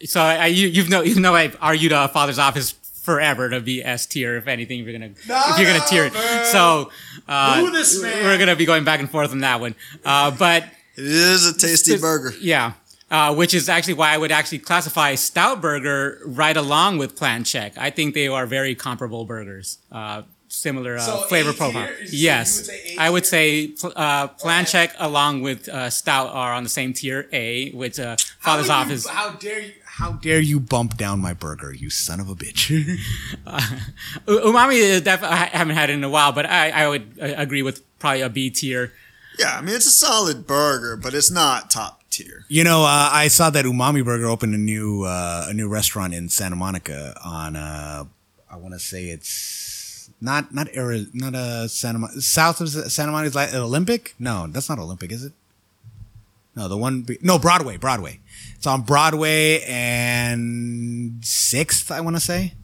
so I, you you've know you know I've argued uh, Father's Office forever to be S tier. If anything, if you're gonna no, if you're gonna tier it, so uh, we're gonna be going back and forth on that one. Uh, but it is a tasty burger. Yeah. Uh, which is actually why I would actually classify Stout Burger right along with Plan Check. I think they are very comparable burgers. Uh, similar uh, so flavor profile. Yes, I would say uh, Plan okay. Check along with uh, Stout are on the same tier A, with uh, Father's how Office. You, how dare you? How dare you bump down my burger, you son of a bitch! uh, umami, def- I haven't had it in a while, but I, I would uh, agree with probably a B tier. Yeah, I mean it's a solid burger, but it's not top tier. You know, uh, I saw that Umami Burger opened a new uh, a new restaurant in Santa Monica on uh, I want to say it's not not era not a uh, Santa Mon- south of Santa Monica like Olympic. No, that's not Olympic, is it? No, the one be- no Broadway, Broadway. It's on Broadway and Sixth, I want to say.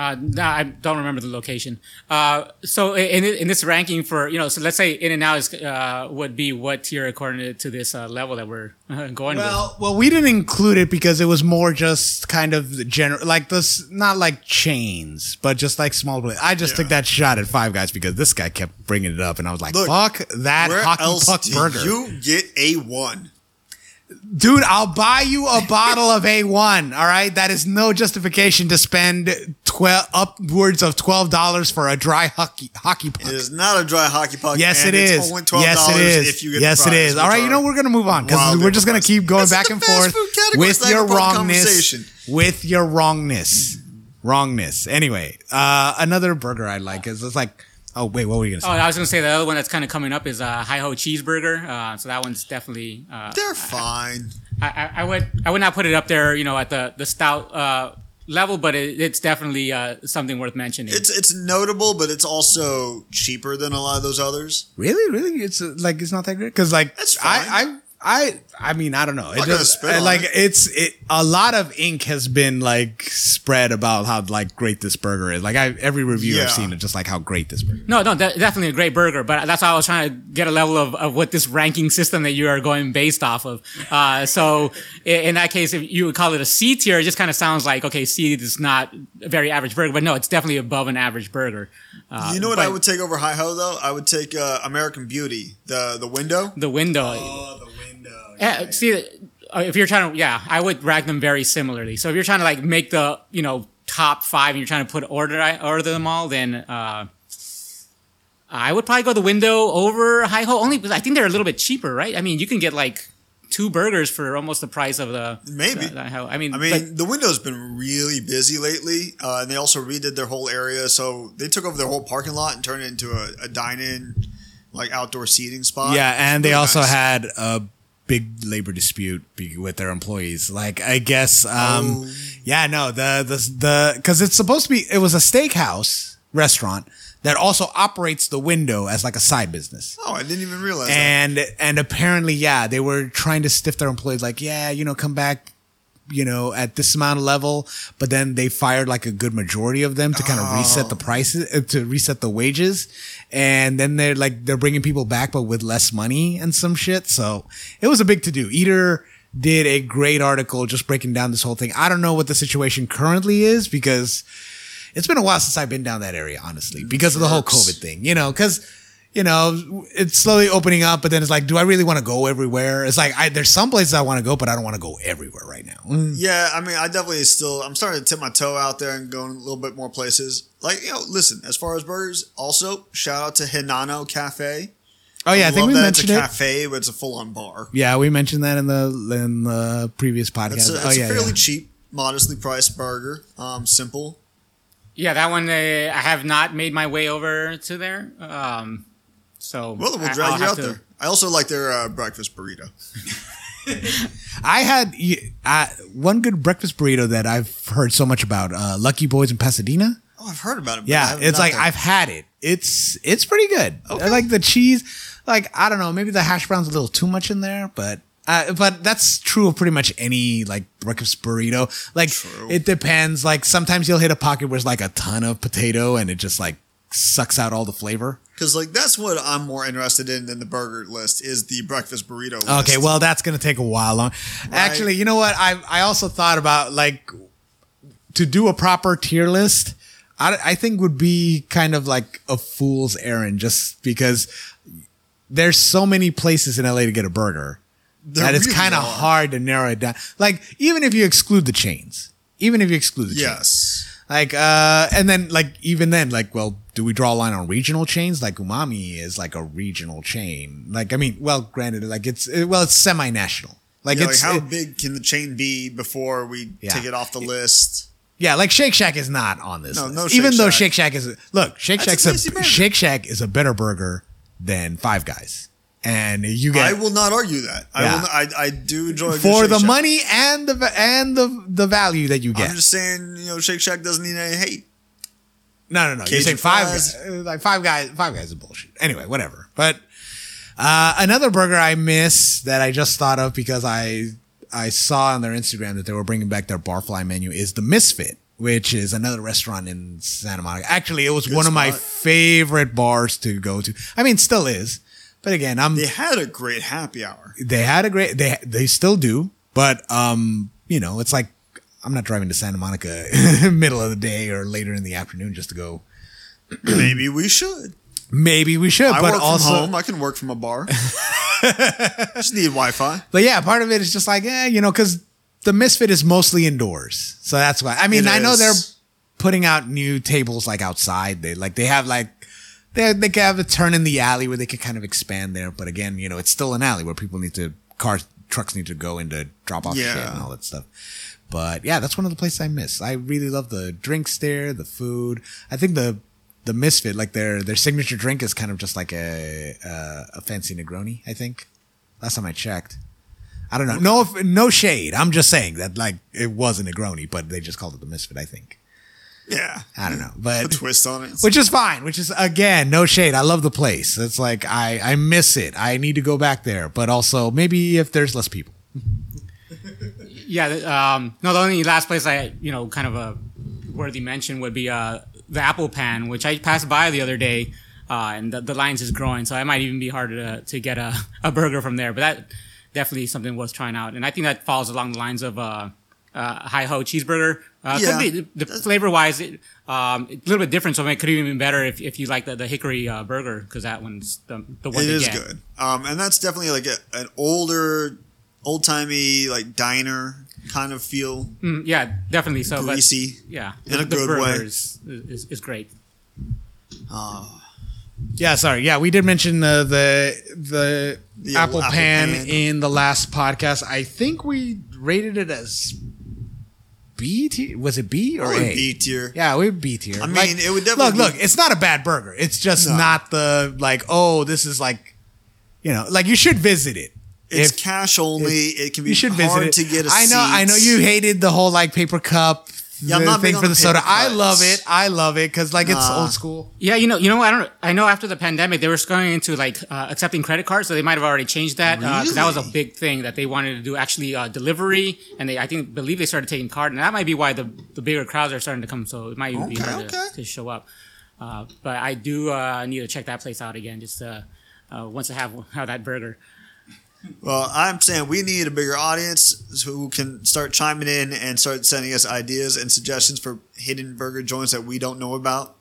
Uh, no, I don't remember the location. Uh, so in, in this ranking for, you know, so let's say In-N-Out is, uh, would be what tier according to this, uh, level that we're going well, with? Well, we didn't include it because it was more just kind of general, like this, not like chains, but just like small. I just yeah. took that shot at Five Guys because this guy kept bringing it up and I was like, Look, fuck that hockey puck burger. You get a one. Dude, I'll buy you a bottle of A1. All right. That is no justification to spend 12 upwards of $12 for a dry hockey, hockey puck. It is not a dry hockey puck. Yes, it is. yes, it is. If you get yes, it is. All right. You know, we're going to move on because we're just going to keep going back and forth with your wrongness. With your wrongness. Wrongness. Anyway, uh, another burger I like is it's like, Oh wait, what were you gonna say? Oh, I was gonna say the other one that's kind of coming up is uh, Hi Ho Cheeseburger. Uh, so that one's definitely. Uh, They're fine. I, I, I would I would not put it up there, you know, at the the stout uh, level, but it, it's definitely uh, something worth mentioning. It's it's notable, but it's also cheaper than a lot of those others. really, really, it's uh, like it's not that great because like That's fine. I, I, I, I mean, I don't know. It not gonna just like it. it's it. A lot of ink has been like spread about how like great this burger is. Like I, every review Yeah. I've seen, it's just like how great this burger. is. no, no, de- definitely a great burger, but that's why I was trying to get a level of, of what this ranking system that you are going based off of. Uh, so i- in that case, if you would call it a C tier, it just kind of sounds like okay, C is not a very average burger, but no, it's definitely above an average burger. Uh, you know what I would take over Hi Ho though? I would take uh, American Beauty, the the window. The window. Oh, the window. Yeah, see, uh, if you're trying to, yeah, I would rank them very similarly. So if you're trying to like make the, you know, top five and you're trying to put order order them all, then uh, I would probably go the window over Hi Ho only because I think they're a little bit cheaper, right? I mean, you can get like two burgers for almost the price of the Maybe. the- the I mean, I mean, but- the window's been really busy lately, uh, and they also redid their whole area. So they took over their whole parking lot and turned it into a, a dine-in, like outdoor seating spot. Yeah, and they Really also nice. had a big labor dispute with their employees. Like, I guess, um, Oh. yeah, no, the the the because it's supposed to be. It was a steakhouse restaurant that also operates the window as like a side business. Oh, I didn't even realize that. And and apparently, yeah, they were trying to stiff their employees, like, yeah, you know, come back, you know, at this amount of level. But then they fired like a good majority of them to kind of reset the prices, uh, to reset the wages. And then they're like they're bringing people back, but with less money and some shit. So it was a big to do. Eater did a great article just breaking down this whole thing. I don't know what the situation currently is because it's been a while since I've been down that area, honestly, because of the whole COVID thing, you know, because, you know, it's slowly opening up, but then it's like, do I really want to go everywhere? It's like, I, there's some places I want to go, but I don't want to go everywhere right now. Mm. Yeah, I mean, I definitely still. I'm starting to tip my toe out there and going a little bit more places. Like, you know, listen. As far as burgers, also shout out to Hinano Cafe. Oh, yeah, I, think love we that mentioned it's a it. cafe, but it's a full on bar. Yeah, we mentioned that in the in the previous podcast. It's a, oh, it's yeah, a fairly yeah. cheap, modestly priced burger. Um, simple. yeah, that one uh, I have not made my way over to there. Um, so Well, we'll drag I'll you out to- there. I also like their uh, breakfast burrito. I had uh, one good breakfast burrito that I've heard so much about. Uh, Lucky Boys in Pasadena. Oh, I've heard about it. Yeah, it's like there. I've had it. It's it's pretty good. I like the cheese. Like I don't know, maybe the hash brown's a little too much in there, but uh, but that's true of pretty much any like breakfast burrito. Like True. it depends. Like sometimes you'll hit a pocket where it's like a ton of potato and it just like sucks out all the flavor. Because like that's what I'm more interested in than the burger list is the breakfast burrito. List. Okay, well that's gonna take a while long. Actually, you know what? I I also thought about like to do a proper tier list. I, I think would be kind of like a fool's errand, just because there's so many places in LA to get a burger There that it's kind of hard to narrow it down. Like even if you exclude the chains, even if you exclude the chains, Yes. like uh, and then like even then, like well, do we draw a line on regional chains? Like Umami is like a regional chain. Like I mean, well, granted, like it's it, well, it's semi-national. Like Yeah, like how it- big can the chain be before we Yeah. take it off the list? yeah, like Shake Shack is not on this. No, list. no Even Shake though Shake Shack is look, Shake That's Shack's a, burger. Shake Shack is a better burger than Five Guys, and you get I will not argue that. I will. Not, I I do enjoy for Shake the Shack. money and the and the the value that you get. I'm just saying, you know, Shake Shack doesn't need any hate. No, no, no. Cajun saying five fries. uh, like five guys, five guys is bullshit. Anyway, whatever. But uh, another burger I miss that I just thought of because I I saw on their Instagram that they were bringing back their barfly menu is the Misfit, which is another restaurant in Santa Monica. Actually, it was one of my favorite bars to go to. I mean, still is. But again, I'm They had a great happy hour. they had a great they they still do but um you know it's like i'm not driving to santa monica middle of the day or later in the afternoon just to go Maybe we should. maybe we should I but work also from home. I can work from a bar. Just need Wi-Fi. but yeah part of it is just like eh, you know because the misfit is mostly indoors so that's why i mean It i know they're putting out new tables like outside they like they have like they they can have a turn in the alley where they could kind of expand there but again you know it's still an alley where people need to cars trucks need to go in to drop off shit Yeah. and all that stuff but yeah that's one of the places i miss i really love the drinks there the food i think the the Misfit, like their their signature drink is kind of just like a uh, a fancy Negroni. I think last time I checked. I don't know. No, no shade. I'm just saying that like it was a Negroni, but they just called it the Misfit. I think. Yeah. I don't know, A but twist on it. which is fine. Which is again, no shade. I love the place. It's like I I miss it. I need to go back there, but also maybe if there's less people. Yeah. Um, no, the only last place I, you know, kind of a worthy mention would be uh, the Apple Pan, which I passed by the other day, uh, and the, the lines is growing, so it might even be harder to, to get a, a burger from there. But that definitely something worth trying out, and I think that falls along the lines of uh, uh, Hi Ho cheeseburger. Uh, Yeah. be- the, the flavor wise, it, um, it's a little bit different, so it could even be better if, if you like the, the hickory uh, burger because that one's the, the one It is get. good. Um, and that's definitely like a, an older, old timey like diner kind of feel. Mm, yeah, definitely. So, but- Greasy. Yeah, In a good burger way. Is, is, is great. Yeah, sorry. Yeah, we did mention uh, the the, The apple, apple pan, pan. in the last podcast. I think we rated it as B tier. Was it B or Probably A? B tier. Yeah, we B tier. I mean, Like, it would definitely look. be- Look, it's not a bad burger. It's just No. not the like. Oh, this is like, you know, like you should visit it. It's If- cash only. it can be you should hard visit it. to get a I know. I know you hated the whole like paper cup. Yeah, I'm the not thing for the the soda. paper I love it. I love it because like it's Nah. old school. Yeah, you know, you know, I don't, I know after the pandemic they were going into like uh, accepting credit cards, so they might have already changed that because that was a big thing that they wanted to do actually uh, delivery, and they I think believe they started taking card, and that might be why the the bigger crowds are starting to come. So it might even be Okay, hard okay. to, to show up. Uh, but I do uh, need to check that place out again, just uh, uh, once I have have that burger. Well, I'm saying we need a bigger audience who can start chiming in and start sending us ideas and suggestions for hidden burger joints that we don't know about.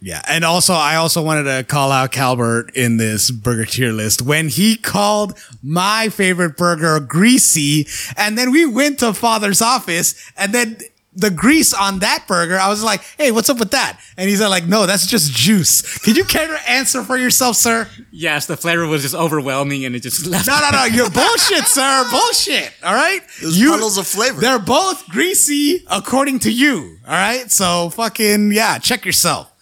Yeah, and also I also wanted to call out Calbert in this burger tier list when he called my favorite burger greasy, and then we went to Father's office, and then the grease on that burger, I was like, "Hey, what's up with that?" And he's like, "No, that's just juice." Can you care to answer for yourself, sir? Yes, the flavor was just overwhelming, and it just left. No, no, no, you're bullshit, sir. Bullshit. All right, There's you, puddles of flavor. They're both greasy according to you. All right, so fucking yeah, check yourself.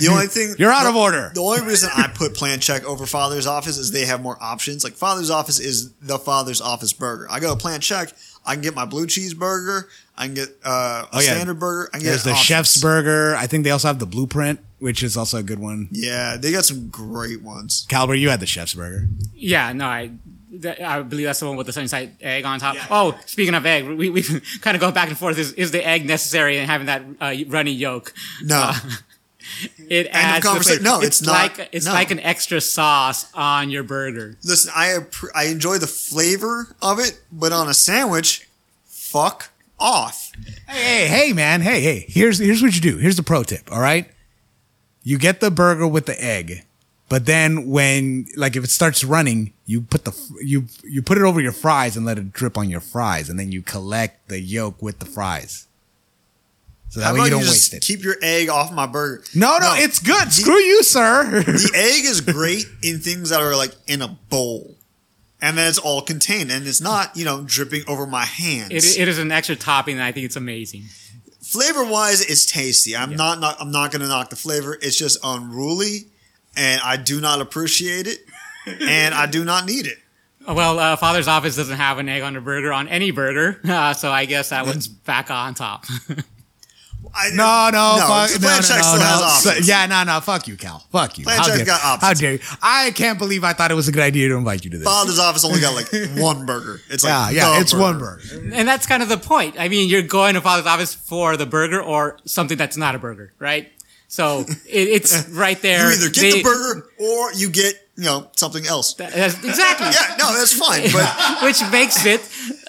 The only thing You're out the- of order. The only reason I put Plan Check over Father's Office is they have more options. Like Father's Office is the Father's Office burger. I go to Plan Check, I can get my blue cheeseburger, I can get uh, a Oh, yeah. standard burger, I can There's get the options. chef's burger. I think they also have the blueprint, which is also a good one. Yeah, they got some great ones. Calbert, you had the chef's burger. Yeah, no, I, I believe that's the one with the sunny side egg on top. Oh, speaking of egg, we, we kind of go back and forth. Is, is the egg necessary in having that uh, runny yolk? No, It adds the conversation. flavor. No, it's not. like it's No. like an extra sauce on your burger. listen, I I enjoy the flavor of it, but on a sandwich, fuck off. Hey, hey, hey, man. Hey, hey. Here's here's what you do. Here's the pro tip. All right. You get the burger with the egg, but then when like if it starts running, you put the you you put it over your fries and let it drip on your fries, and then you collect the yolk with the fries. So that How way about you don't just waste it. keep your egg off my burger? no, no, it's good. Screw you, sir. the egg is great in things that are like in a bowl. And then it's all contained and it's not, you know, dripping over my hands. It, it is an extra topping, and I think it's amazing. flavor wise, it's tasty. I'm not, not I'm not gonna knock the flavor. It's just unruly and I do not appreciate it. and I do not need it. Well, uh, Father's Office doesn't have an egg on a burger on any burger, uh, so I guess that one's back on top. I, No, no, fuck, no, no, Check no, has no. So- yeah, no, no, fuck you, Cal. Fuck you. Plan How Check's dare, got How dare you? I can't believe I thought it was a good idea to invite you to this. Father's office only got like one burger. It's yeah, like yeah, the it's one burger. and that's kind of the point. I mean, you're going to Father's Office for the burger or something that's not a burger, right? So it, it's right there. You either get They- the burger or you get, you know, something else. That's- exactly. Yeah, no, that's fine. But Which makes it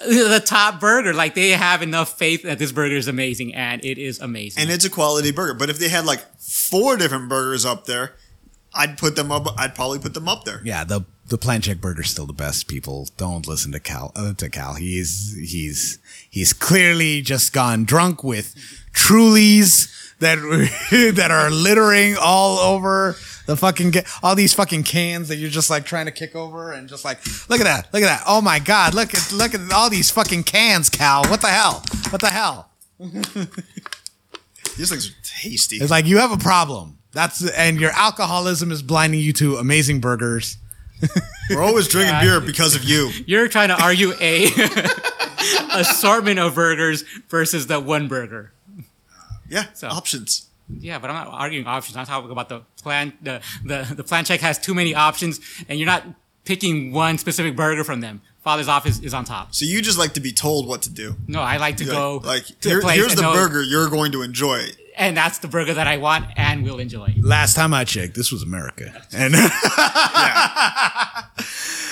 the top burger. Like they have enough faith that this burger is amazing, and it is amazing. and it's a quality burger. But if they had like four different burgers up there, I'd put them up. I'd probably put them up there. Yeah, the the plan check burger's still the best. People don't listen to Cal. Uh, to Cal, he's he's he's clearly just gone drunk with Trulies that that are littering all over the fucking ga- all these fucking cans that you're just like trying to kick over and just like look at that, look at that. Oh my god, look at look at all these fucking cans, Cal. What the hell? What the hell? These things are tasty. It's like you have a problem. That's and your alcoholism is blinding you to amazing burgers. We're always drinking beer because of you. You're trying to argue a assortment of burgers versus the one burger. Yeah, So- options. Yeah, but I'm not arguing options. I'm talking about the plan. The, the the plan check has too many options, and you're not picking one specific burger from them. Father's office is on top. So you just like to be told what to do. No, I like to Like, go like to here- a place here's the know- burger you're going to enjoy. and that's the burger that I want and will enjoy. Last time I checked, this was America, and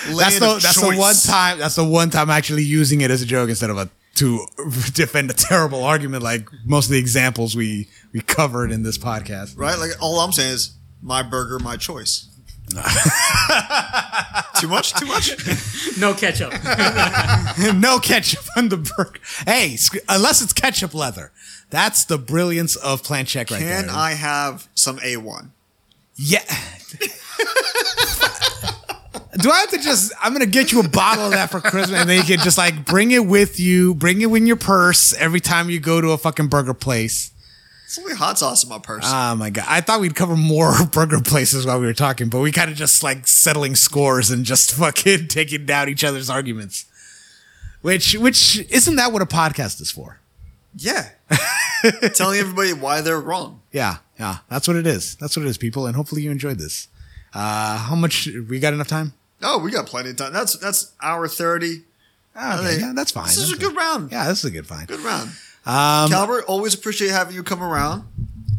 Land that's the of that's the one time that's the one time actually using it as a joke instead of a to defend a terrible argument like most of the examples we we covered in this podcast. right? Like all I'm saying is my burger, my choice. Too much? Too much? No ketchup. no ketchup on the burger. Hey, sc- unless it's ketchup leather. That's the brilliance of Plan Check right Can there. I have some A1? Yeah. Do I have to just? I'm gonna get you a bottle of that for Christmas, and then you can just like bring it with you, bring it in your purse every time you go to a fucking burger place. It's only hot sauce in my purse. Oh my god! I thought we'd cover more burger places while we were talking, but we kind of just like settling scores and just fucking taking down each other's arguments. Which, which isn't that what a podcast is for? yeah. Telling everybody why they're wrong. Yeah, yeah, that's what it is. That's what it is, people. And hopefully you enjoyed this. Uh, how much? We got enough time? Oh, we got plenty of time. That's that's hour thirty. Oh, okay, yeah, that's fine. This is a That's good round. Yeah, this is a good find. Good round. Um, Calbert, always appreciate having you come around.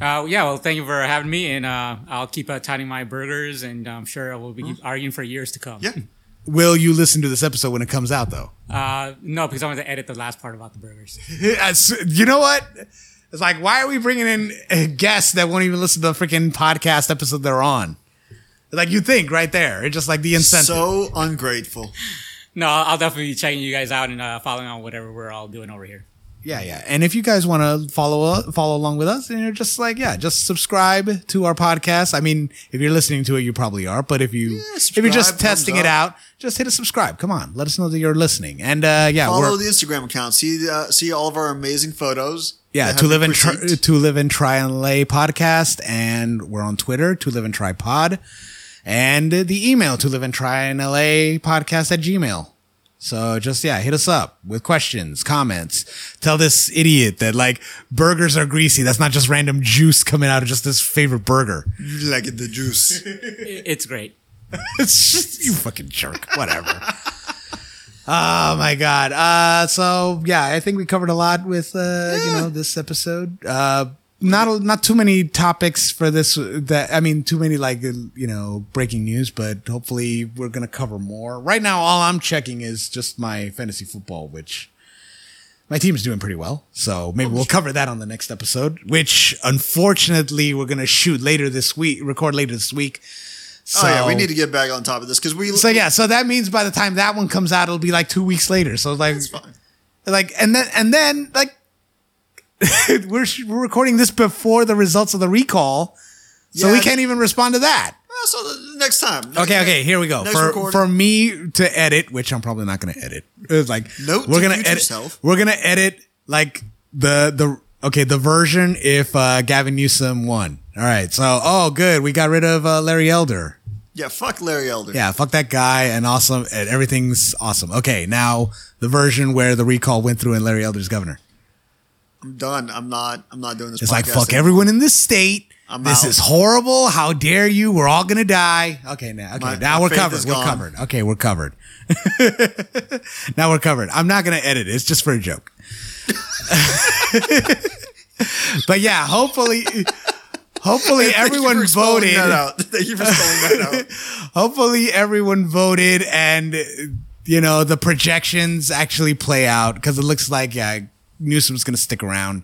Uh, yeah, well, thank you for having me, and uh, I'll keep uh, tithing my burgers, and I'm sure we'll be arguing for years to come. Yeah. will you listen to this episode when it comes out, though? Uh, no, because I want to edit the last part about the burgers. You know what? It's like, why are we bringing in uh, guests that won't even listen to the freaking podcast episode they're on? Like you think right there, it's just like the incentive. So ungrateful. No, I'll I'll definitely be checking you guys out and uh, following on whatever we're all doing over here. Yeah, yeah. And if you guys want to follow up, follow along with us, and you're just like, yeah, just subscribe to our podcast. I mean, if you're listening to it, you probably are. But if you if you're just testing thumbs it out, just hit a subscribe. Come on, let us know that you're listening. And uh, yeah, Follow the Instagram account. See uh, see all of our amazing photos. yeah to live been and try, to live and try and lay podcast, and we're on Twitter to live and try pod, and the email to live and try and la podcast at gmail. So just yeah, hit us up with questions, comments. Tell this idiot that like burgers are greasy. That's not just random juice coming out of just his favorite burger. You like it, the juice. It's great. It's just you fucking jerk. Whatever. oh my god. Uh so yeah, I think we covered a lot with uh you know this episode. Uh not not too many topics for this that I mean too many like you know breaking news, but hopefully we're going to cover more. Right now all I'm checking is just my fantasy football which my team's doing pretty well. So maybe we'll cover that on the next episode, which unfortunately we're going to shoot later this week, record later this week. So, oh yeah, we need to get back on top of this because we. so yeah, so that means by the time that one comes out, it'll be like two weeks later. So like, like, and then and then like, we're we're recording this before the results of the recall, so we can't even respond to that. Well, so the next time. Okay, okay, here we go. For recording. for me to edit, which I'm probably not going to edit. It's like Note we're gonna edit. self. We're gonna edit like the the okay the version if uh, Gavin Newsom won. All right, so oh good, we got rid of uh, Larry Elder. Yeah, fuck Larry Elder. Yeah, fuck that guy and awesome and everything's awesome. Okay, now the version where the recall went through and Larry Elder's governor. I'm done. I'm not. I'm not doing this. It's like fuck anymore. everyone in this state. I'm this out. is horrible. How dare you? We're all gonna die. Okay, now okay, My- now my we're covered. We're gone. covered. Okay, we're covered. now we're covered. I'm not gonna edit it. It's just for a joke. but yeah, hopefully hopefully Thank everyone voted. Thank you for spelling that out. hopefully everyone voted and you know the projections actually play out because it looks like yeah Newsom's going to stick around.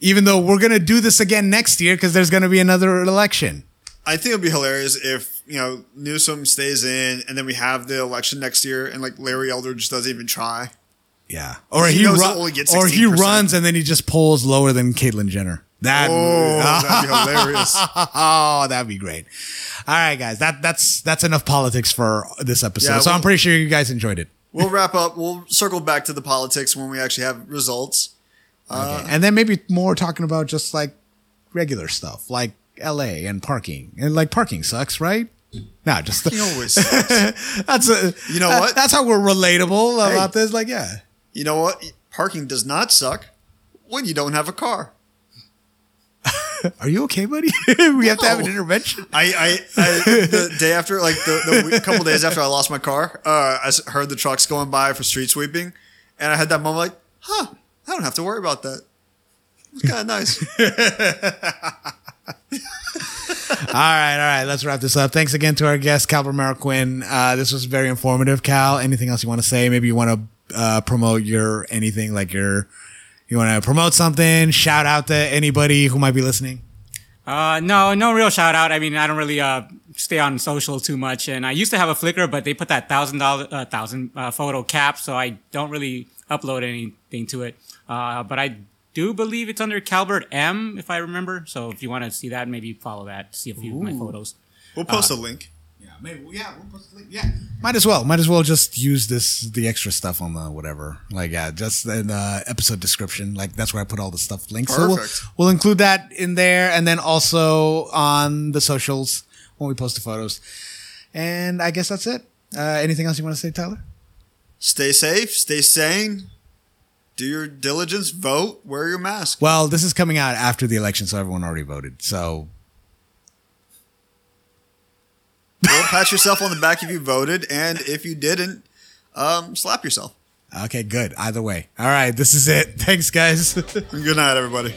Even though we're going to do this again next year because there's going to be another election. I think it'd be hilarious if you know Newsom stays in, and then we have the election next year, and like Larry Elder just doesn't even try. yeah. Or He he, knows ru- only get or he runs and then he just polls lower than Caitlyn Jenner. That Oh, that'd be hilarious. oh that'd be great. All right guys that that's that's enough politics for this episode. Yeah, so well- I'm pretty sure you guys enjoyed it We'll wrap up. We'll circle back to the politics when we actually have results. Okay. Uh, and then maybe more talking about just like regular stuff, like L.A. and parking, and like parking sucks, right? No, just You always sucks. that's a, You know that- what? That's how we're relatable Hey. about this. Like, yeah. You know what? Parking does not suck when you don't have a car. Are you okay, buddy? we have to have an intervention. I, I, I the day after, like the, the week- couple days after I lost my car, uh, I heard the trucks going by for street sweeping, and I had that moment like, huh, I don't have to worry about that. It's kind of nice. All right, all right. Let's wrap this up. Thanks again to our guest, Cal Marroquin. Uh, this was very informative, Cal. Anything else you want to say? Maybe you want to uh, promote your anything, like your, you want to promote something, shout out to anybody who might be listening. Uh, no, no real shout out. I mean, I don't really uh, stay on social too much, and I used to have a Flickr, but they put that thousand dollar, uh, thousand uh, photo cap, so I don't really upload anything to it. Uh, but I do believe it's under Calbert M, if I remember. So if you want to see that, maybe follow that, see a few of my photos. We'll post a link. Maybe. Yeah, we'll post a link. Yeah, might as well. Might as well just use this the extra stuff on the whatever. Like, yeah, just in the episode description. Like, that's where I put all the stuff links. So we'll, Perfect. we'll include that in there, and then also on the socials when we post the photos. And I guess that's it. Uh, anything else you want to say, Tyler? Stay safe, stay sane, do your diligence, vote, wear your mask. Well, this is coming out after the election, so everyone already voted. So Well, pat yourself on the back if you voted, and if you didn't, um, slap yourself. okay, good. Either way. All right, this is it. Thanks, guys. Good night, everybody.